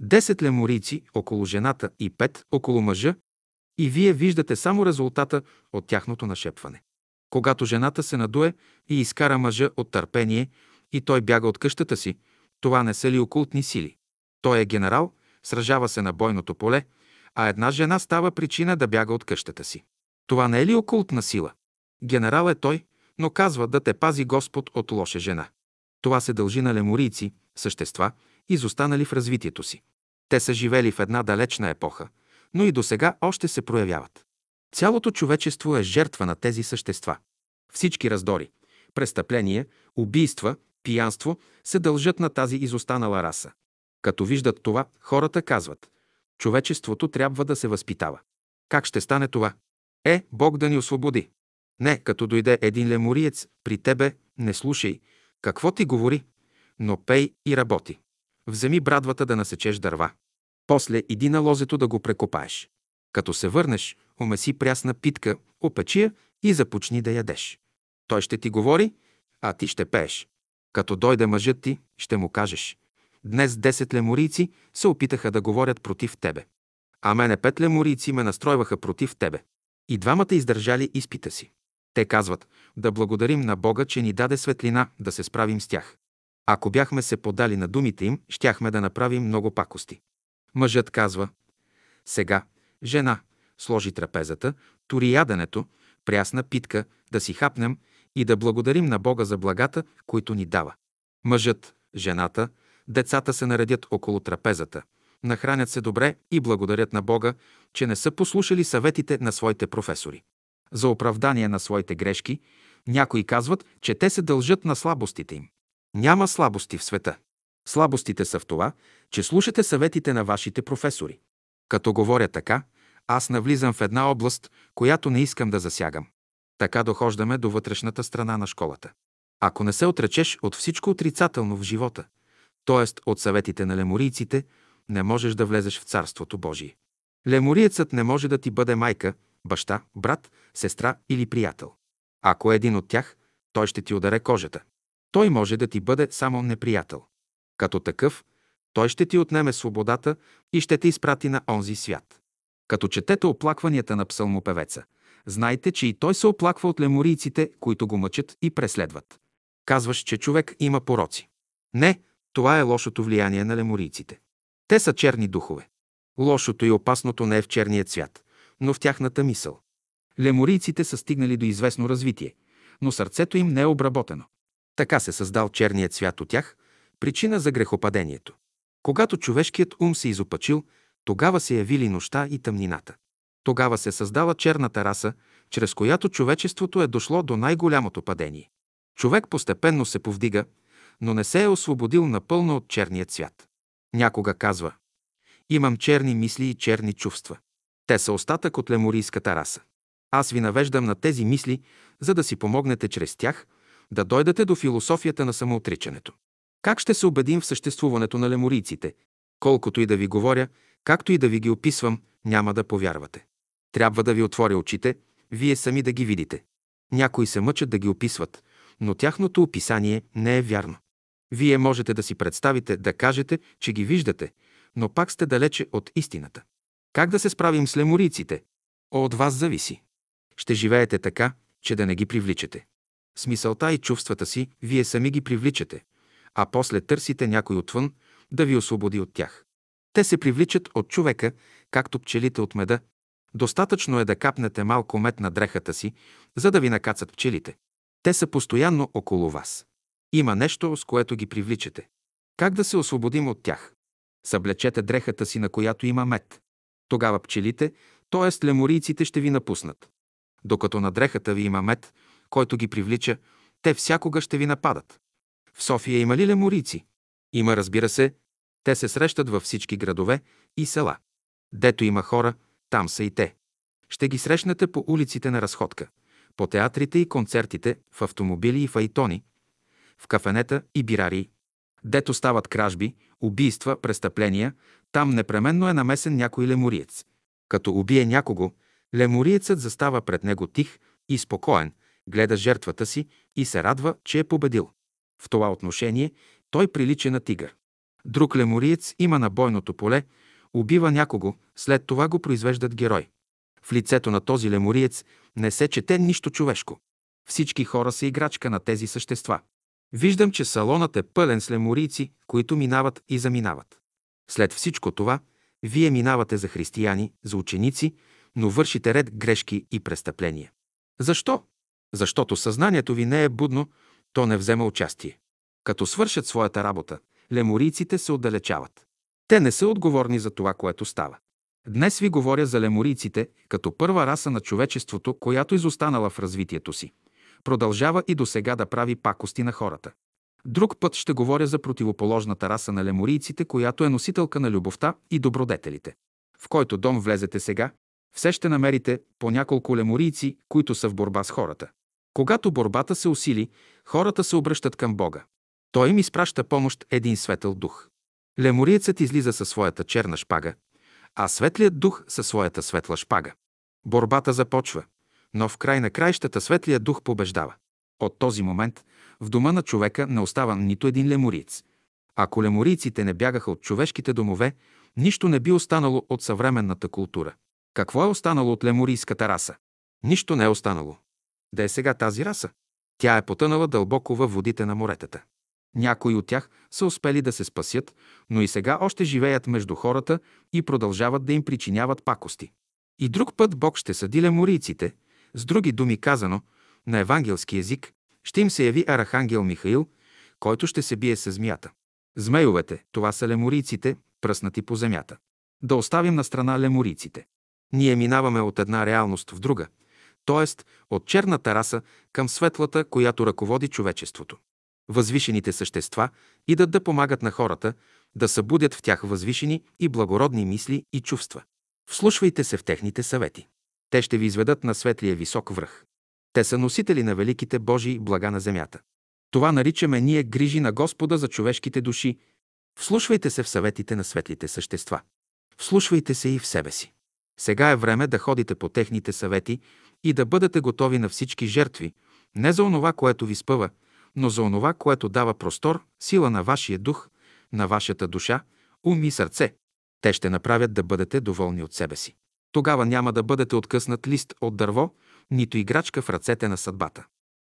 [SPEAKER 1] Десет леморийци около жената и пет около мъжа и вие виждате само резултата от тяхното нашепване. Когато жената се надуе и изкара мъжа от търпение и той бяга от къщата си, това не са ли окултни сили? Той е генерал, сражава се на бойното поле, а една жена става причина да бяга от къщата си. Това не е ли окултна сила? Генерал е той, но казва да те пази Господ от лоша жена. Това се дължи на леморийци, същества, изостанали в развитието си. Те са живели в една далечна епоха, но и до сега още се проявяват. Цялото човечество е жертва на тези същества. Всички раздори, престъпления, убийства, пиянство се дължат на тази изостанала раса. Като виждат това, хората казват човечеството трябва да се възпитава. Как ще стане това? Е, Бог да ни освободи. Не, като дойде един лемориец при тебе, не слушай, какво ти говори, но пей и работи. Вземи брадвата да насечеш дърва. После иди на лозето да го прекопаеш. Като се върнеш, умеси прясна питка, опечи я и започни да ядеш. Той ще ти говори, а ти ще пееш. Като дойде мъжът ти, ще му кажеш. Днес 10 леморийци се опитаха да говорят против тебе. А мене пет леморийци ме настройваха против тебе. И двамата издържали изпита си. Те казват да благодарим на Бога, че ни даде светлина да се справим с тях. Ако бяхме се подали на думите им, щяхме да направим много пакости. Мъжът казва, сега, жена, сложи трапезата, тури яденето, прясна питка, да си хапнем и да благодарим на Бога за благата, които ни дава. Мъжът, жената, децата се наредят около трапезата, нахранят се добре и благодарят на Бога, че не са послушали съветите на своите професори. За оправдание на своите грешки, някои казват, че те се дължат на слабостите им. Няма слабости в света. Слабостите са в това, че слушате съветите на вашите професори. Като говоря така, аз навлизам в една област, която не искам да засягам. Така дохождаме до вътрешната страна на школата. Ако не се отречеш от всичко отрицателно в живота, т.е. от съветите на леморийците, не можеш да влезеш в Царството Божие. Лемориецът не може да ти бъде майка, баща, брат, сестра или приятел. Ако е един от тях, той ще ти ударе кожата. Той може да ти бъде само неприятел. Като такъв, той ще ти отнеме свободата и ще те изпрати на онзи свят. Като четете оплакванията на псалмопевеца, знайте, че и той се оплаква от леморийците, които го мъчат и преследват. Казваш, че човек има пороци. Не, това е лошото влияние на леморийците. Те са черни духове. Лошото и опасното не е в черния цвят, но в тяхната мисъл. Леморийците са стигнали до известно развитие, но сърцето им не е обработено. Така се създал черният цвят от тях, причина за грехопадението. Когато човешкият ум се изопачил, тогава се явили нощта и тъмнината. Тогава се създава черната раса, чрез която човечеството е дошло до най-голямото падение. Човек постепенно се повдига, но не се е освободил напълно от черния цвят. Някога казва «Имам черни мисли и черни чувства. Те са остатък от леморийската раса. Аз ви навеждам на тези мисли, за да си помогнете чрез тях да дойдете до философията на самоотричането. Как ще се убедим в съществуването на леморийците? Колкото и да ви говоря, както и да ви ги описвам, няма да повярвате. Трябва да ви отворя очите, вие сами да ги видите. Някои се мъчат да ги описват, но тяхното описание не е вярно. Вие можете да си представите, да кажете, че ги виждате, но пак сте далече от истината. Как да се справим с леморийците? От вас зависи. Ще живеете така, че да не ги привличате. Смисълта и чувствата си вие сами ги привличате, а после търсите някой отвън да ви освободи от тях. Те се привличат от човека, както пчелите от меда. Достатъчно е да капнете малко мед на дрехата си, за да ви накацат пчелите. Те са постоянно около вас. Има нещо, с което ги привличате. Как да се освободим от тях? Съблечете дрехата си, на която има мед. Тогава пчелите, т.е. леморийците, ще ви напуснат. Докато на дрехата ви има мед, който ги привлича, те всякога ще ви нападат. В София има ли леморийци? Има, разбира се, Те се срещат във всички градове и села. Дето има хора, там са и те. Ще ги срещнете по улиците на разходка, по театрите и концертите, в автомобили и файтони, в кафенета и бирарии. Дето стават кражби, убийства, престъпления, там непременно е намесен някой лемориец. Като убие някого, лемориецът застава пред него тих и спокоен, гледа жертвата си и се радва, че е победил. В това отношение той прилича на тигър. Друг лемориец има на бойното поле, убива някого, след това го произвеждат герой. В лицето на този лемориец не се чете нищо човешко. Всички хора са играчка на тези същества. Виждам, че салонът е пълен с леморийци, които минават и заминават. След всичко това, вие минавате за християни, за ученици, но вършите ред грешки и престъпления. Защо? Защото съзнанието ви не е будно, то не взема участие. Като свършат своята работа, леморийците се отдалечават. Те не са отговорни за това, което става. Днес ви говоря за леморийците, като първа раса на човечеството, която изостанала в развитието си. Продължава и до сега да прави пакости на хората. Друг път ще говоря за противоположната раса на леморийците, която е носителка на любовта и добродетелите. В който дом влезете сега, все ще намерите по няколко леморийци, които са в борба с хората. Когато борбата се усили, хората се обръщат към Бога. Той им изпраща помощ един светъл дух. Лемориецът излиза със своята черна шпага, а светлият дух със своята светла шпага. Борбата започва, но в край на краищата светлият дух побеждава. От този момент в дома на човека не остава нито един лемориец. Ако леморийците не бягаха от човешките домове, нищо не би останало от съвременната култура. Какво е останало от леморийската раса? Нищо не е останало. Да е сега тази раса? Тя е потънала дълбоко във водите на моретата. Някои от тях са успели да се спасят, но и сега още живеят между хората и продължават да им причиняват пакости. И друг път Бог ще съди леморийците, с други думи казано, на евангелски език, ще им се яви архангел Михаил, който ще се бие с змията. Змейовете, това са леморийците, пръснати по земята. Да оставим на страна леморийците. Ние минаваме от една реалност в друга, т.е. от черната раса към светлата, която ръководи човечеството. Възвишените същества идат да помагат на хората, да събудят в тях възвишени и благородни мисли и чувства. Вслушвайте се в техните съвети. Те ще ви изведат на светлия висок връх. Те са носители на великите Божии блага на земята. Това наричаме ние грижи на Господа за човешките души. Вслушвайте се в съветите на светлите същества. Вслушвайте се и в себе си. Сега е време да ходите по техните съвети и да бъдете готови на всички жертви, не за онова, което ви спъва, но за онова, което дава простор, сила на вашия дух, на вашата душа, ум и сърце. Те ще направят да бъдете доволни от себе си. Тогава няма да бъдете откъснат лист от дърво, нито играчка в ръцете на съдбата.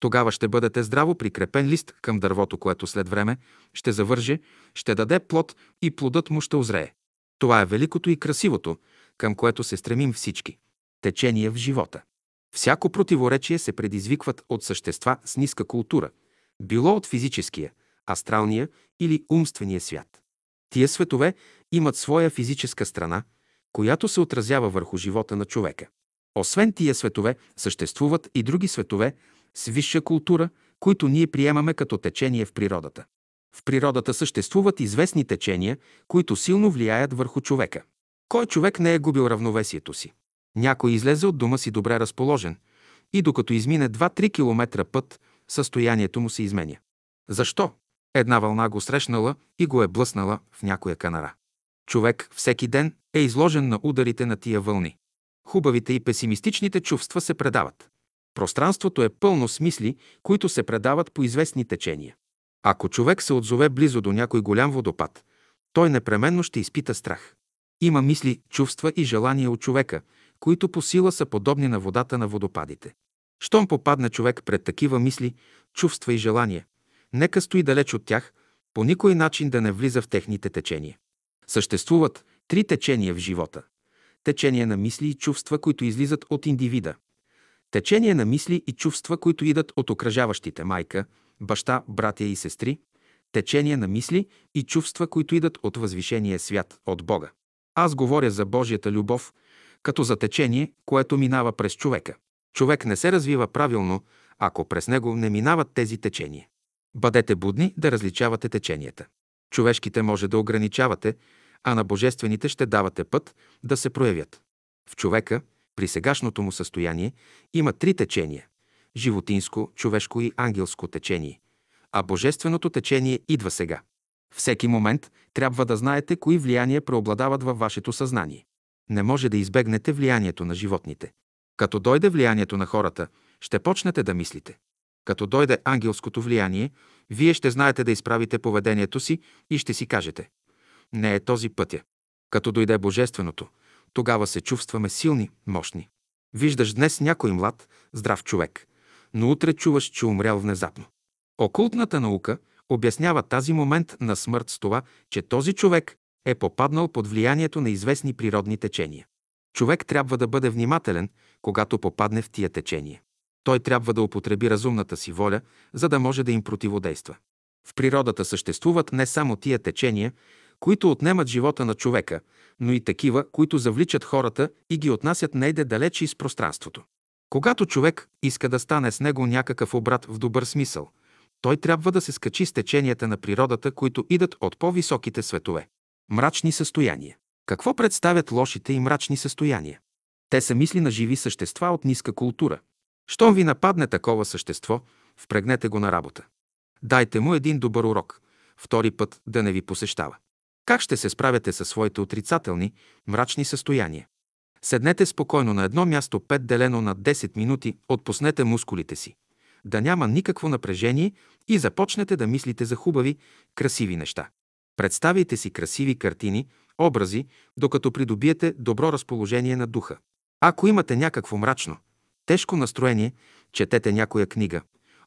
[SPEAKER 1] Тогава ще бъдете здраво прикрепен лист към дървото, което след време ще завърже, ще даде плод и плодът му ще озрее. Това е великото и красивото, към което се стремим всички. Течение в живота. Всяко противоречие се предизвикват от същества с ниска култура, било от физическия, астралния или умствения свят. Тия светове имат своя физическа страна, която се отразява върху живота на човека. Освен тия светове, съществуват и други светове с висша култура, които ние приемаме като течение в природата. В природата съществуват известни течения, които силно влияят върху човека. Кой човек не е губил равновесието си? Някой излезе от дома си добре разположен и докато измине 2-3 км път, състоянието му се изменя. Защо? Една вълна го срещнала и го е блъснала в някоя канара. Човек всеки ден е изложен на ударите на тия вълни. Хубавите и песимистичните чувства се предават. Пространството е пълно с мисли, които се предават по известни течения. Ако човек се отзове близо до някой голям водопад, той непременно ще изпита страх. Има мисли, чувства и желания от човека, които по сила са подобни на водата на водопадите. Щом попадне човек пред такива мисли, чувства и желания, нека стои далеч от тях, по никой начин да не влиза в техните течения. Съществуват три течения в живота. Течение на мисли и чувства, които излизат от индивида. Течение на мисли и чувства, които идат от окръжаващите майка, баща, братя и сестри. Течение на мисли и чувства, които идат от възвишения свят, от Бога. Аз говоря за Божията любов, като за течение, което минава през човека. Човек не се развива правилно, ако през него не минават тези течения. Бъдете будни да различавате теченията. Човешките може да ограничавате, а на божествените ще давате път да се проявят. В човека, при сегашното му състояние, има три течения – животинско, човешко и ангелско течение. А божественото течение идва сега. Всеки момент трябва да знаете кои влияния преобладават във вашето съзнание. Не може да избегнете влиянието на животните. Като дойде влиянието на хората, ще почнете да мислите. Като дойде ангелското влияние, вие ще знаете да изправите поведението си и ще си кажете не е този пътя. Като дойде Божественото, тогава се чувстваме силни, мощни. Виждаш днес някой млад, здрав човек, но утре чуваш, че умрял внезапно. Окултната наука обяснява тази момент на смърт с това, че този човек е попаднал под влиянието на известни природни течения. Човек трябва да бъде внимателен, когато попадне в тия течения. Той трябва да употреби разумната си воля, за да може да им противодейства. В природата съществуват не само тия течения, които отнемат живота на човека, но и такива, които завличат хората и ги отнасят нейде далече из пространството. Когато човек иска да стане с него някакъв обрат в добър смисъл, той трябва да се скачи с теченията на природата, които идат от по-високите светове. Мрачни състояния. Какво представят лошите и мрачни състояния? Те са мисли на живи същества от ниска култура. Щом ви нападне такова същество, впрегнете го на работа. Дайте му един добър урок, втори път да не ви посещава. Как ще се справяте със своите отрицателни, мрачни състояния? Седнете спокойно на едно място 5 делено на 10 минути, отпуснете мускулите си. Да няма никакво напрежение и започнете да мислите за хубави, красиви неща. Представяйте си красиви картини, образи, докато придобиете добро разположение на духа. Ако имате някакво мрачно, тежко настроение, четете някоя книга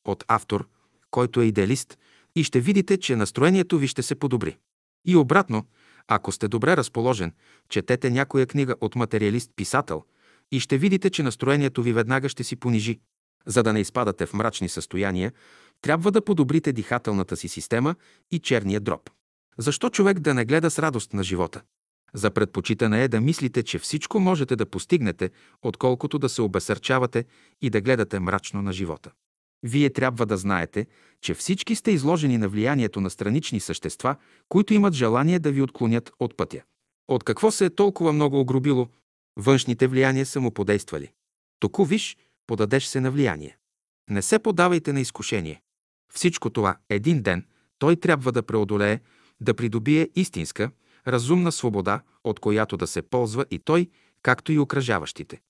[SPEAKER 1] от автор, който е идеалист, и ще видите, че настроението ви ще се подобри. И обратно, ако сте добре разположен, четете някоя книга от материалист-писател и ще видите, че настроението ви веднага ще си понижи. За да не изпадате в мрачни състояния, трябва да подобрите дихателната си система и черния дроб. Защо човек да не гледа с радост на живота? За предпочитане е да мислите, че всичко можете да постигнете, отколкото да се обесърчавате и да гледате мрачно на живота. Вие трябва да знаете, че всички сте изложени на влиянието на странични същества, които имат желание да ви отклонят от пътя. От какво се е толкова много огробило? Външните влияния са му подействали. Току виж, подадеш се на влияние. Не се подавайте на изкушение. Всичко това един ден той трябва да преодолее, да придобие истинска, разумна свобода, от която да се ползва и той, както и окръжаващите.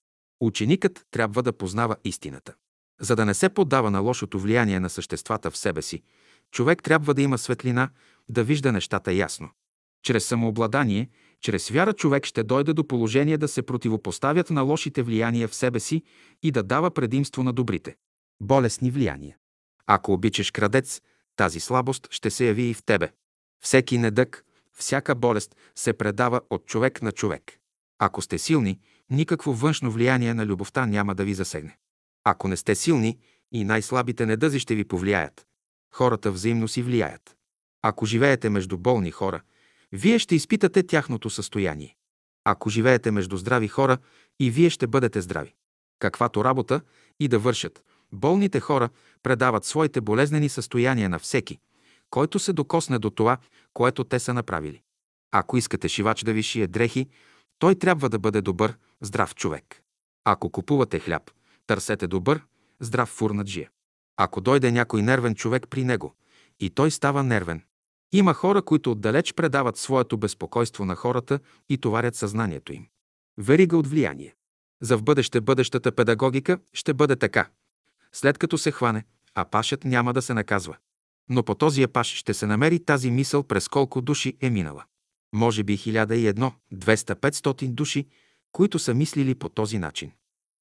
[SPEAKER 1] Ученикът трябва да познава истината. За да не се поддава на лошото влияние на съществата в себе си, човек трябва да има светлина, да вижда нещата ясно. Чрез самообладание, чрез вяра човек ще дойде до положение да се противопоставят на лошите влияния в себе си и да дава предимство на добрите. Болесни влияния. Ако обичаш крадец, тази слабост ще се яви и в тебе. Всеки недък, всяка болест се предава от човек на човек. Ако сте силни, никакво външно влияние на любовта няма да ви засегне. Ако не сте силни, и най-слабите недъзи ще ви повлияят. Хората взаимно си влияят. Ако живеете между болни хора, вие ще изпитате тяхното състояние. Ако живеете между здрави хора, и вие ще бъдете здрави. Каквато работа и да вършат, болните хора предават своите болезнени състояния на всеки, който се докосне до това, което те са направили. Ако искате шивач да ви шие дрехи, той трябва да бъде добър, здрав човек. Ако купувате хляб, Търсете добър, здрав фурнаджия. Ако дойде някой нервен човек при него, и той става нервен. Има хора, които отдалеч предават своето безпокойство на хората и товарят съзнанието им. Верига от влияние. За в бъдеще бъдещата педагогика ще бъде така. След като се хване, а пашът няма да се наказва. Но по този паш ще се намери тази мисъл през колко души е минала. Може би 1001, 200, 500 души, които са мислили по този начин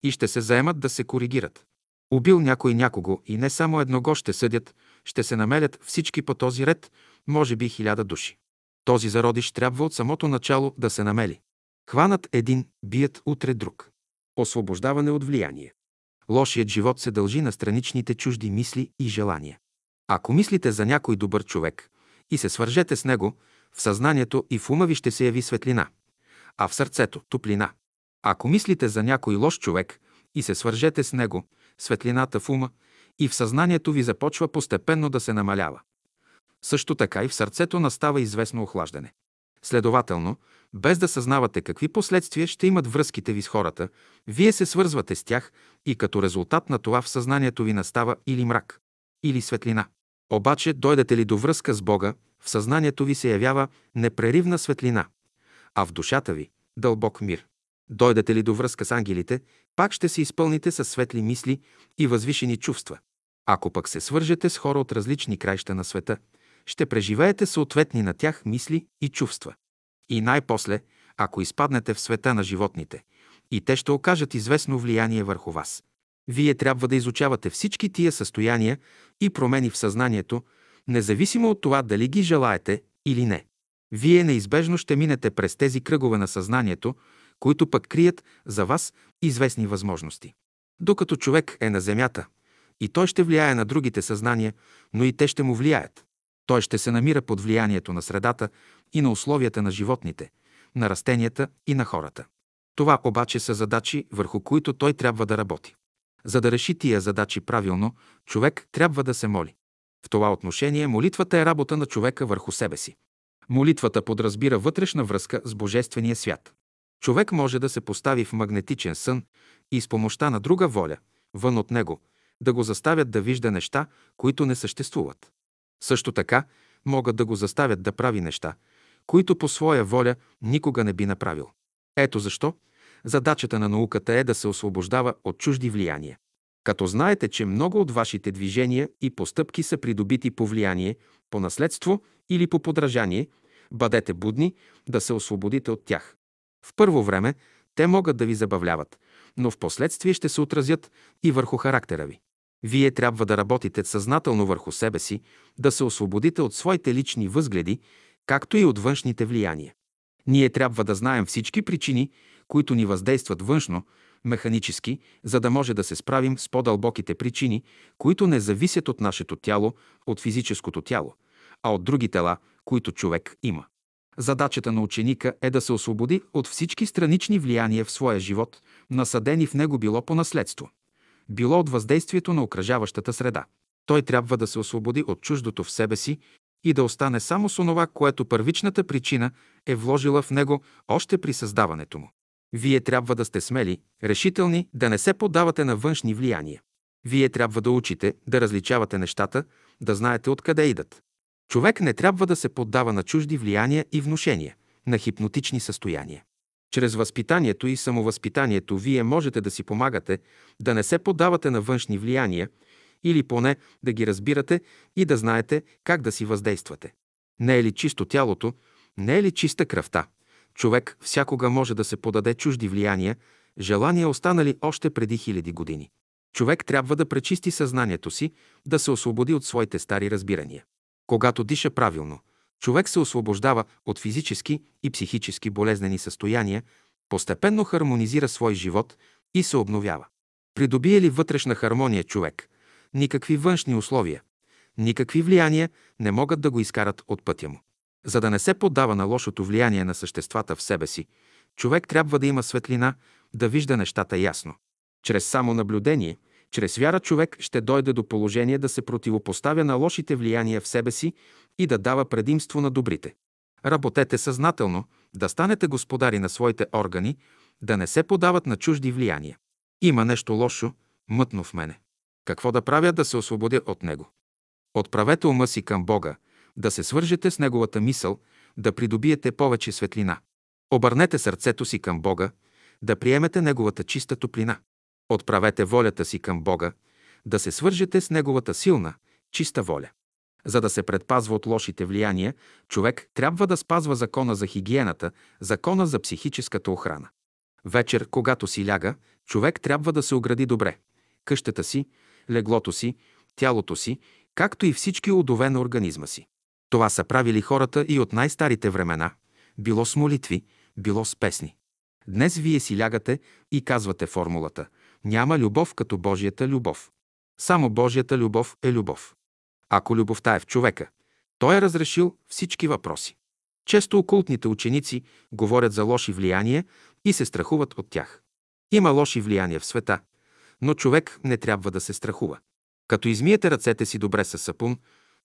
[SPEAKER 1] и ще се заемат да се коригират. Убил някой някого и не само едного ще съдят, ще се намелят всички по този ред, може би хиляда души. Този зародиш трябва от самото начало да се намели. Хванат един, бият утре друг. Освобождаване от влияние. Лошият живот се дължи на страничните чужди мисли и желания. Ако мислите за някой добър човек и се свържете с него, в съзнанието и в ума ви ще се яви светлина, а в сърцето – топлина. Ако мислите за някой лош човек и се свържете с него, светлината в ума и в съзнанието ви започва постепенно да се намалява. Също така и в сърцето настава известно охлаждане. Следователно, без да съзнавате какви последствия ще имат връзките ви с хората, вие се свързвате с тях и като резултат на това в съзнанието ви настава или мрак, или светлина. Обаче, дойдете ли до връзка с Бога, в съзнанието ви се явява непреривна светлина, а в душата ви – дълбок мир. Дойдете ли до връзка с ангелите, пак ще се изпълните със светли мисли и възвишени чувства. Ако пък се свържете с хора от различни краища на света, ще преживеете съответни на тях мисли и чувства. И най-после, ако изпаднете в света на животните, и те ще окажат известно влияние върху вас. Вие трябва да изучавате всички тия състояния и промени в съзнанието, независимо от това дали ги желаете или не. Вие неизбежно ще минете през тези кръгове на съзнанието, които пък крият за вас известни възможности. Докато човек е на земята, и той ще влияе на другите съзнания, но и те ще му влияят. Той ще се намира под влиянието на средата и на условията на животните, на растенията и на хората. Това обаче са задачи, върху които той трябва да работи. За да реши тия задачи правилно, човек трябва да се моли. В това отношение молитвата е работа на човека върху себе си. Молитвата подразбира вътрешна връзка с Божествения свят. Човек може да се постави в магнетичен сън и с помощта на друга воля, вън от него, да го заставят да вижда неща, които не съществуват. Също така могат да го заставят да прави неща, които по своя воля никога не би направил. Ето защо задачата на науката е да се освобождава от чужди влияния. Като знаете, че много от вашите движения и постъпки са придобити по влияние, по наследство или по подражание, бъдете будни да се освободите от тях. В първо време те могат да ви забавляват, но в последствие ще се отразят и върху характера ви. Вие трябва да работите съзнателно върху себе си, да се освободите от своите лични възгледи, както и от външните влияния. Ние трябва да знаем всички причини, които ни въздействат външно, механически, за да може да се справим с по-дълбоките причини, които не зависят от нашето тяло, от физическото тяло, а от други тела, които човек има. Задачата на ученика е да се освободи от всички странични влияния в своя живот, насадени в него било по наследство, било от въздействието на окръжаващата среда. Той трябва да се освободи от чуждото в себе си и да остане само с онова, което първичната причина е вложила в него още при създаването му. Вие трябва да сте смели, решителни, да не се подавате на външни влияния. Вие трябва да учите, да различавате нещата, да знаете откъде идат. Човек не трябва да се поддава на чужди влияния и внушения, на хипнотични състояния. Чрез възпитанието и самовъзпитанието вие можете да си помагате да не се подавате на външни влияния или поне да ги разбирате и да знаете как да си въздействате. Не е ли чисто тялото, не е ли чиста кръвта? Човек всякога може да се подаде чужди влияния, желания останали още преди хиляди години. Човек трябва да пречисти съзнанието си, да се освободи от своите стари разбирания. Когато диша правилно, човек се освобождава от физически и психически болезнени състояния, постепенно хармонизира свой живот и се обновява. Придобие ли вътрешна хармония човек, никакви външни условия, никакви влияния не могат да го изкарат от пътя му. За да не се поддава на лошото влияние на съществата в себе си, човек трябва да има светлина, да вижда нещата ясно. Чрез само наблюдение, чрез вяра човек ще дойде до положение да се противопоставя на лошите влияния в себе си и да дава предимство на добрите. Работете съзнателно, да станете господари на своите органи, да не се подават на чужди влияния. Има нещо лошо, мътно в мене. Какво да правя да се освободя от него? Отправете ума си към Бога, да се свържете с Неговата мисъл, да придобиете повече светлина. Обърнете сърцето си към Бога, да приемете Неговата чиста топлина. Отправете волята си към Бога, да се свържете с Неговата силна, чиста воля. За да се предпазва от лошите влияния, човек трябва да спазва закона за хигиената, закона за психическата охрана. Вечер, когато си ляга, човек трябва да се огради добре. Къщата си, леглото си, тялото си, както и всички удове на организма си. Това са правили хората и от най-старите времена, било с молитви, било с песни. Днес вие си лягате и казвате формулата «Няма любов като Божията любов». Само Божията любов е любов. Ако любовта е в човека, той е разрешил всички въпроси. Често окултните ученици говорят за лоши влияния и се страхуват от тях. Има лоши влияния в света, но човек не трябва да се страхува. Като измиете ръцете си добре със сапун,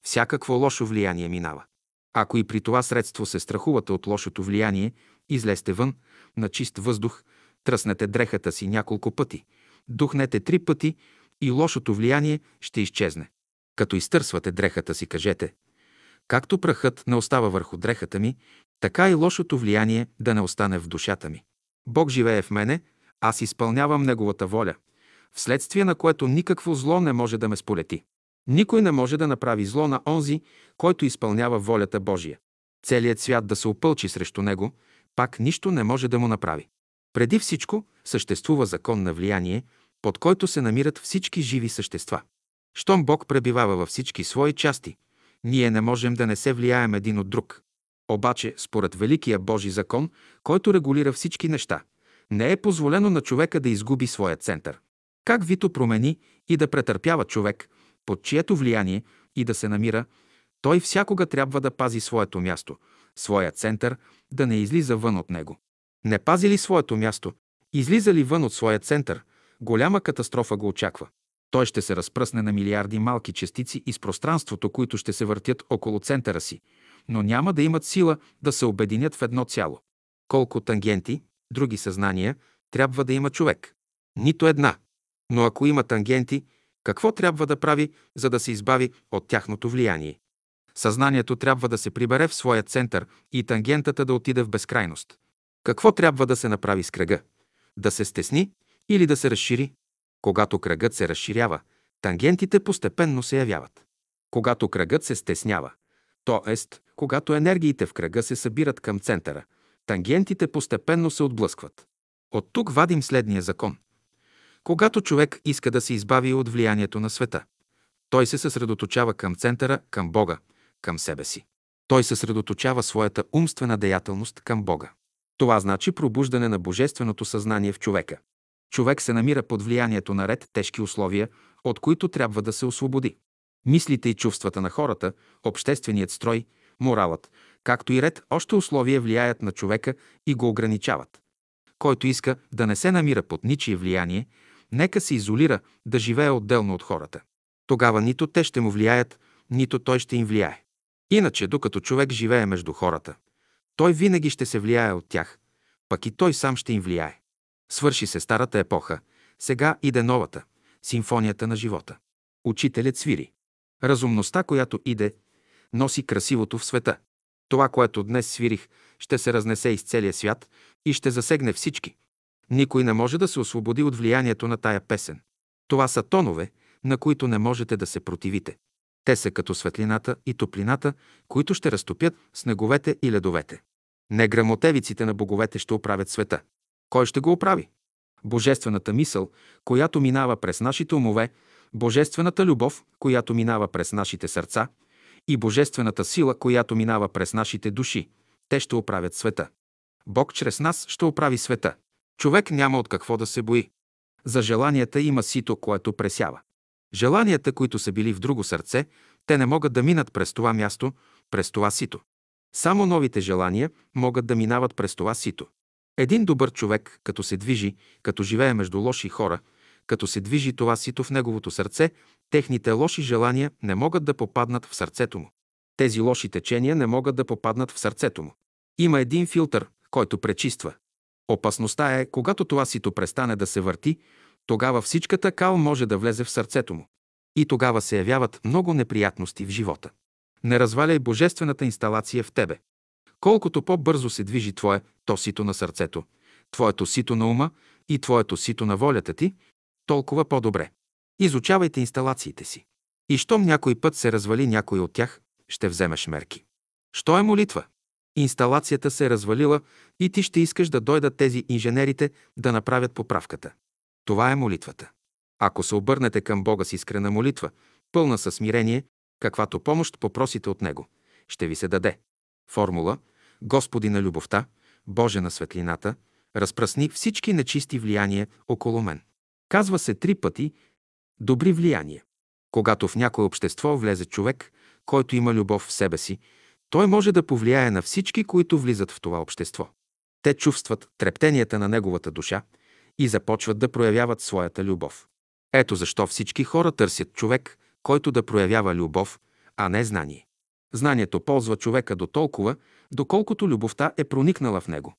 [SPEAKER 1] всякакво лошо влияние минава. Ако и при това средство се страхувате от лошото влияние, излезте вън, на чист въздух, тръснете дрехата си няколко пъти, духнете три пъти и лошото влияние ще изчезне. Като изтърсвате дрехата си, кажете Както прахът не остава върху дрехата ми, така и лошото влияние да не остане в душата ми. Бог живее в мене, аз изпълнявам Неговата воля, вследствие на което никакво зло не може да ме сполети. Никой не може да направи зло на онзи, който изпълнява волята Божия. Целият свят да се опълчи срещу него, пак нищо не може да му направи. Преди всичко съществува закон на влияние, под който се намират всички живи същества. Щом Бог пребивава във всички свои части, ние не можем да не се влияем един от друг. Обаче, според Великия Божи закон, който регулира всички неща, не е позволено на човека да изгуби своя център. Как Вито промени и да претърпява човек, под чието влияние и да се намира, той всякога трябва да пази своето място, своя център, да не излиза вън от него. Не пази ли своето място, излиза ли вън от своя център, голяма катастрофа го очаква. Той ще се разпръсне на милиарди малки частици из пространството, които ще се въртят около центъра си, но няма да имат сила да се обединят в едно цяло. Колко тангенти, други съзнания, трябва да има човек? Нито една. Но ако има тангенти, какво трябва да прави, за да се избави от тяхното влияние? Съзнанието трябва да се прибере в своя център и тангентата да отиде в безкрайност. Какво трябва да се направи с кръга? Да се стесни или да се разшири? Когато кръгът се разширява, тангентите постепенно се явяват. Когато кръгът се стеснява, т.е. когато енергиите в кръга се събират към центъра, тангентите постепенно се отблъскват. От тук вадим следния закон. Когато човек иска да се избави от влиянието на света, той се съсредоточава към центъра, към Бога, към себе си. Той съсредоточава своята умствена деятелност към Бога. Това значи пробуждане на божественото съзнание в човека. Човек се намира под влиянието на ред тежки условия, от които трябва да се освободи. Мислите и чувствата на хората, общественият строй, моралът, както и ред още условия влияят на човека и го ограничават. Който иска да не се намира под ничие влияние, нека се изолира да живее отделно от хората. Тогава нито те ще му влияят, нито той ще им влияе. Иначе, докато човек живее между хората, той винаги ще се влияе от тях, пък и той сам ще им влияе. Свърши се старата епоха, сега иде новата, симфонията на живота. Учителят свири. Разумността, която иде, носи красивото в света. Това, което днес свирих, ще се разнесе из целия свят и ще засегне всички. Никой не може да се освободи от влиянието на тая песен. Това са тонове, на които не можете да се противите. Те са като светлината и топлината, които ще разтопят снеговете и ледовете. Неграмотевиците на боговете ще оправят света. Кой ще го оправи? Божествената мисъл, която минава през нашите умове, Божествената любов, която минава през нашите сърца и Божествената сила, която минава през нашите души, те ще оправят света. Бог чрез нас ще оправи света. Човек няма от какво да се бои. За желанията има сито, което пресява. Желанията, които са били в друго сърце, те не могат да минат през това място, през това сито. Само новите желания могат да минават през това сито. Един добър човек, като се движи, като живее между лоши хора, като се движи това сито в неговото сърце, техните лоши желания не могат да попаднат в сърцето му. Тези лоши течения не могат да попаднат в сърцето му. Има един филтър, който пречиства. Опасността е, когато това сито престане да се върти, тогава всичката кал може да влезе в сърцето му. И тогава се явяват много неприятности в живота. Не разваляй божествената инсталация в тебе. Колкото по-бързо се движи твое, то сито на сърцето, твоето сито на ума и твоето сито на волята ти, толкова по-добре. Изучавайте инсталациите си. И щом някой път се развали някой от тях, ще вземеш мерки. Що е молитва? Инсталацията се е развалила и ти ще искаш да дойдат тези инженерите да направят поправката. Това е молитвата. Ако се обърнете към Бога с искрена молитва, пълна със смирение, каквато помощ попросите от Него, ще ви се даде. Формула Господи на любовта, Боже на светлината, разпръсни всички нечисти влияния около мен. Казва се три пъти добри влияния. Когато в някое общество влезе човек, който има любов в себе си, той може да повлияе на всички, които влизат в това общество. Те чувстват трептенията на неговата душа и започват да проявяват своята любов. Ето защо всички хора търсят човек, който да проявява любов, а не знание. Знанието ползва човека до толкова, доколкото любовта е проникнала в него.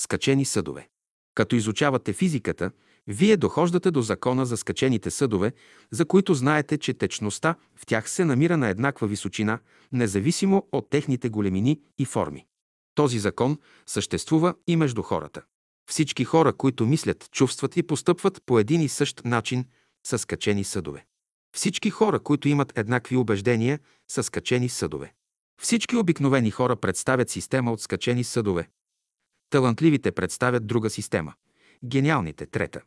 [SPEAKER 1] Скачени съдове. Като изучавате физиката, вие дохождате до закона за скачените съдове, за които знаете, че течността в тях се намира на еднаква височина, независимо от техните големини и форми. Този закон съществува и между хората. Всички хора, които мислят, чувстват и постъпват по един и същ начин, са скачени съдове. Всички хора, които имат еднакви убеждения, са скачени съдове. Всички обикновени хора представят система от скачени съдове. Талантливите представят друга система. Гениалните – трета.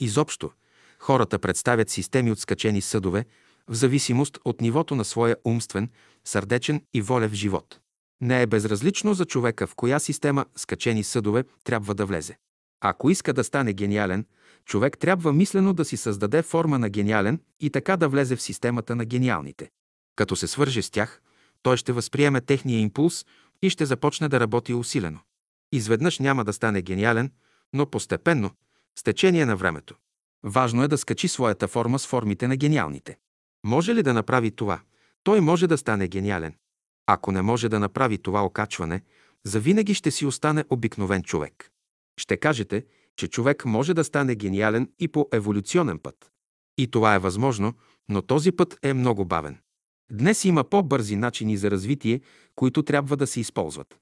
[SPEAKER 1] Изобщо, хората представят системи от скачени съдове в зависимост от нивото на своя умствен, сърдечен и волев живот. Не е безразлично за човека в коя система скачени съдове трябва да влезе. Ако иска да стане гениален, човек трябва мислено да си създаде форма на гениален и така да влезе в системата на гениалните. Като се свърже с тях, той ще възприеме техния импулс и ще започне да работи усилено. Изведнъж няма да стане гениален, но постепенно, с течение на времето. Важно е да скачи своята форма с формите на гениалните. Може ли да направи това? Той може да стане гениален. Ако не може да направи това окачване, завинаги ще си остане обикновен човек. Ще кажете, че човек може да стане гениален и по еволюционен път. И това е възможно, но този път е много бавен. Днес има по-бързи начини за развитие, които трябва да се използват.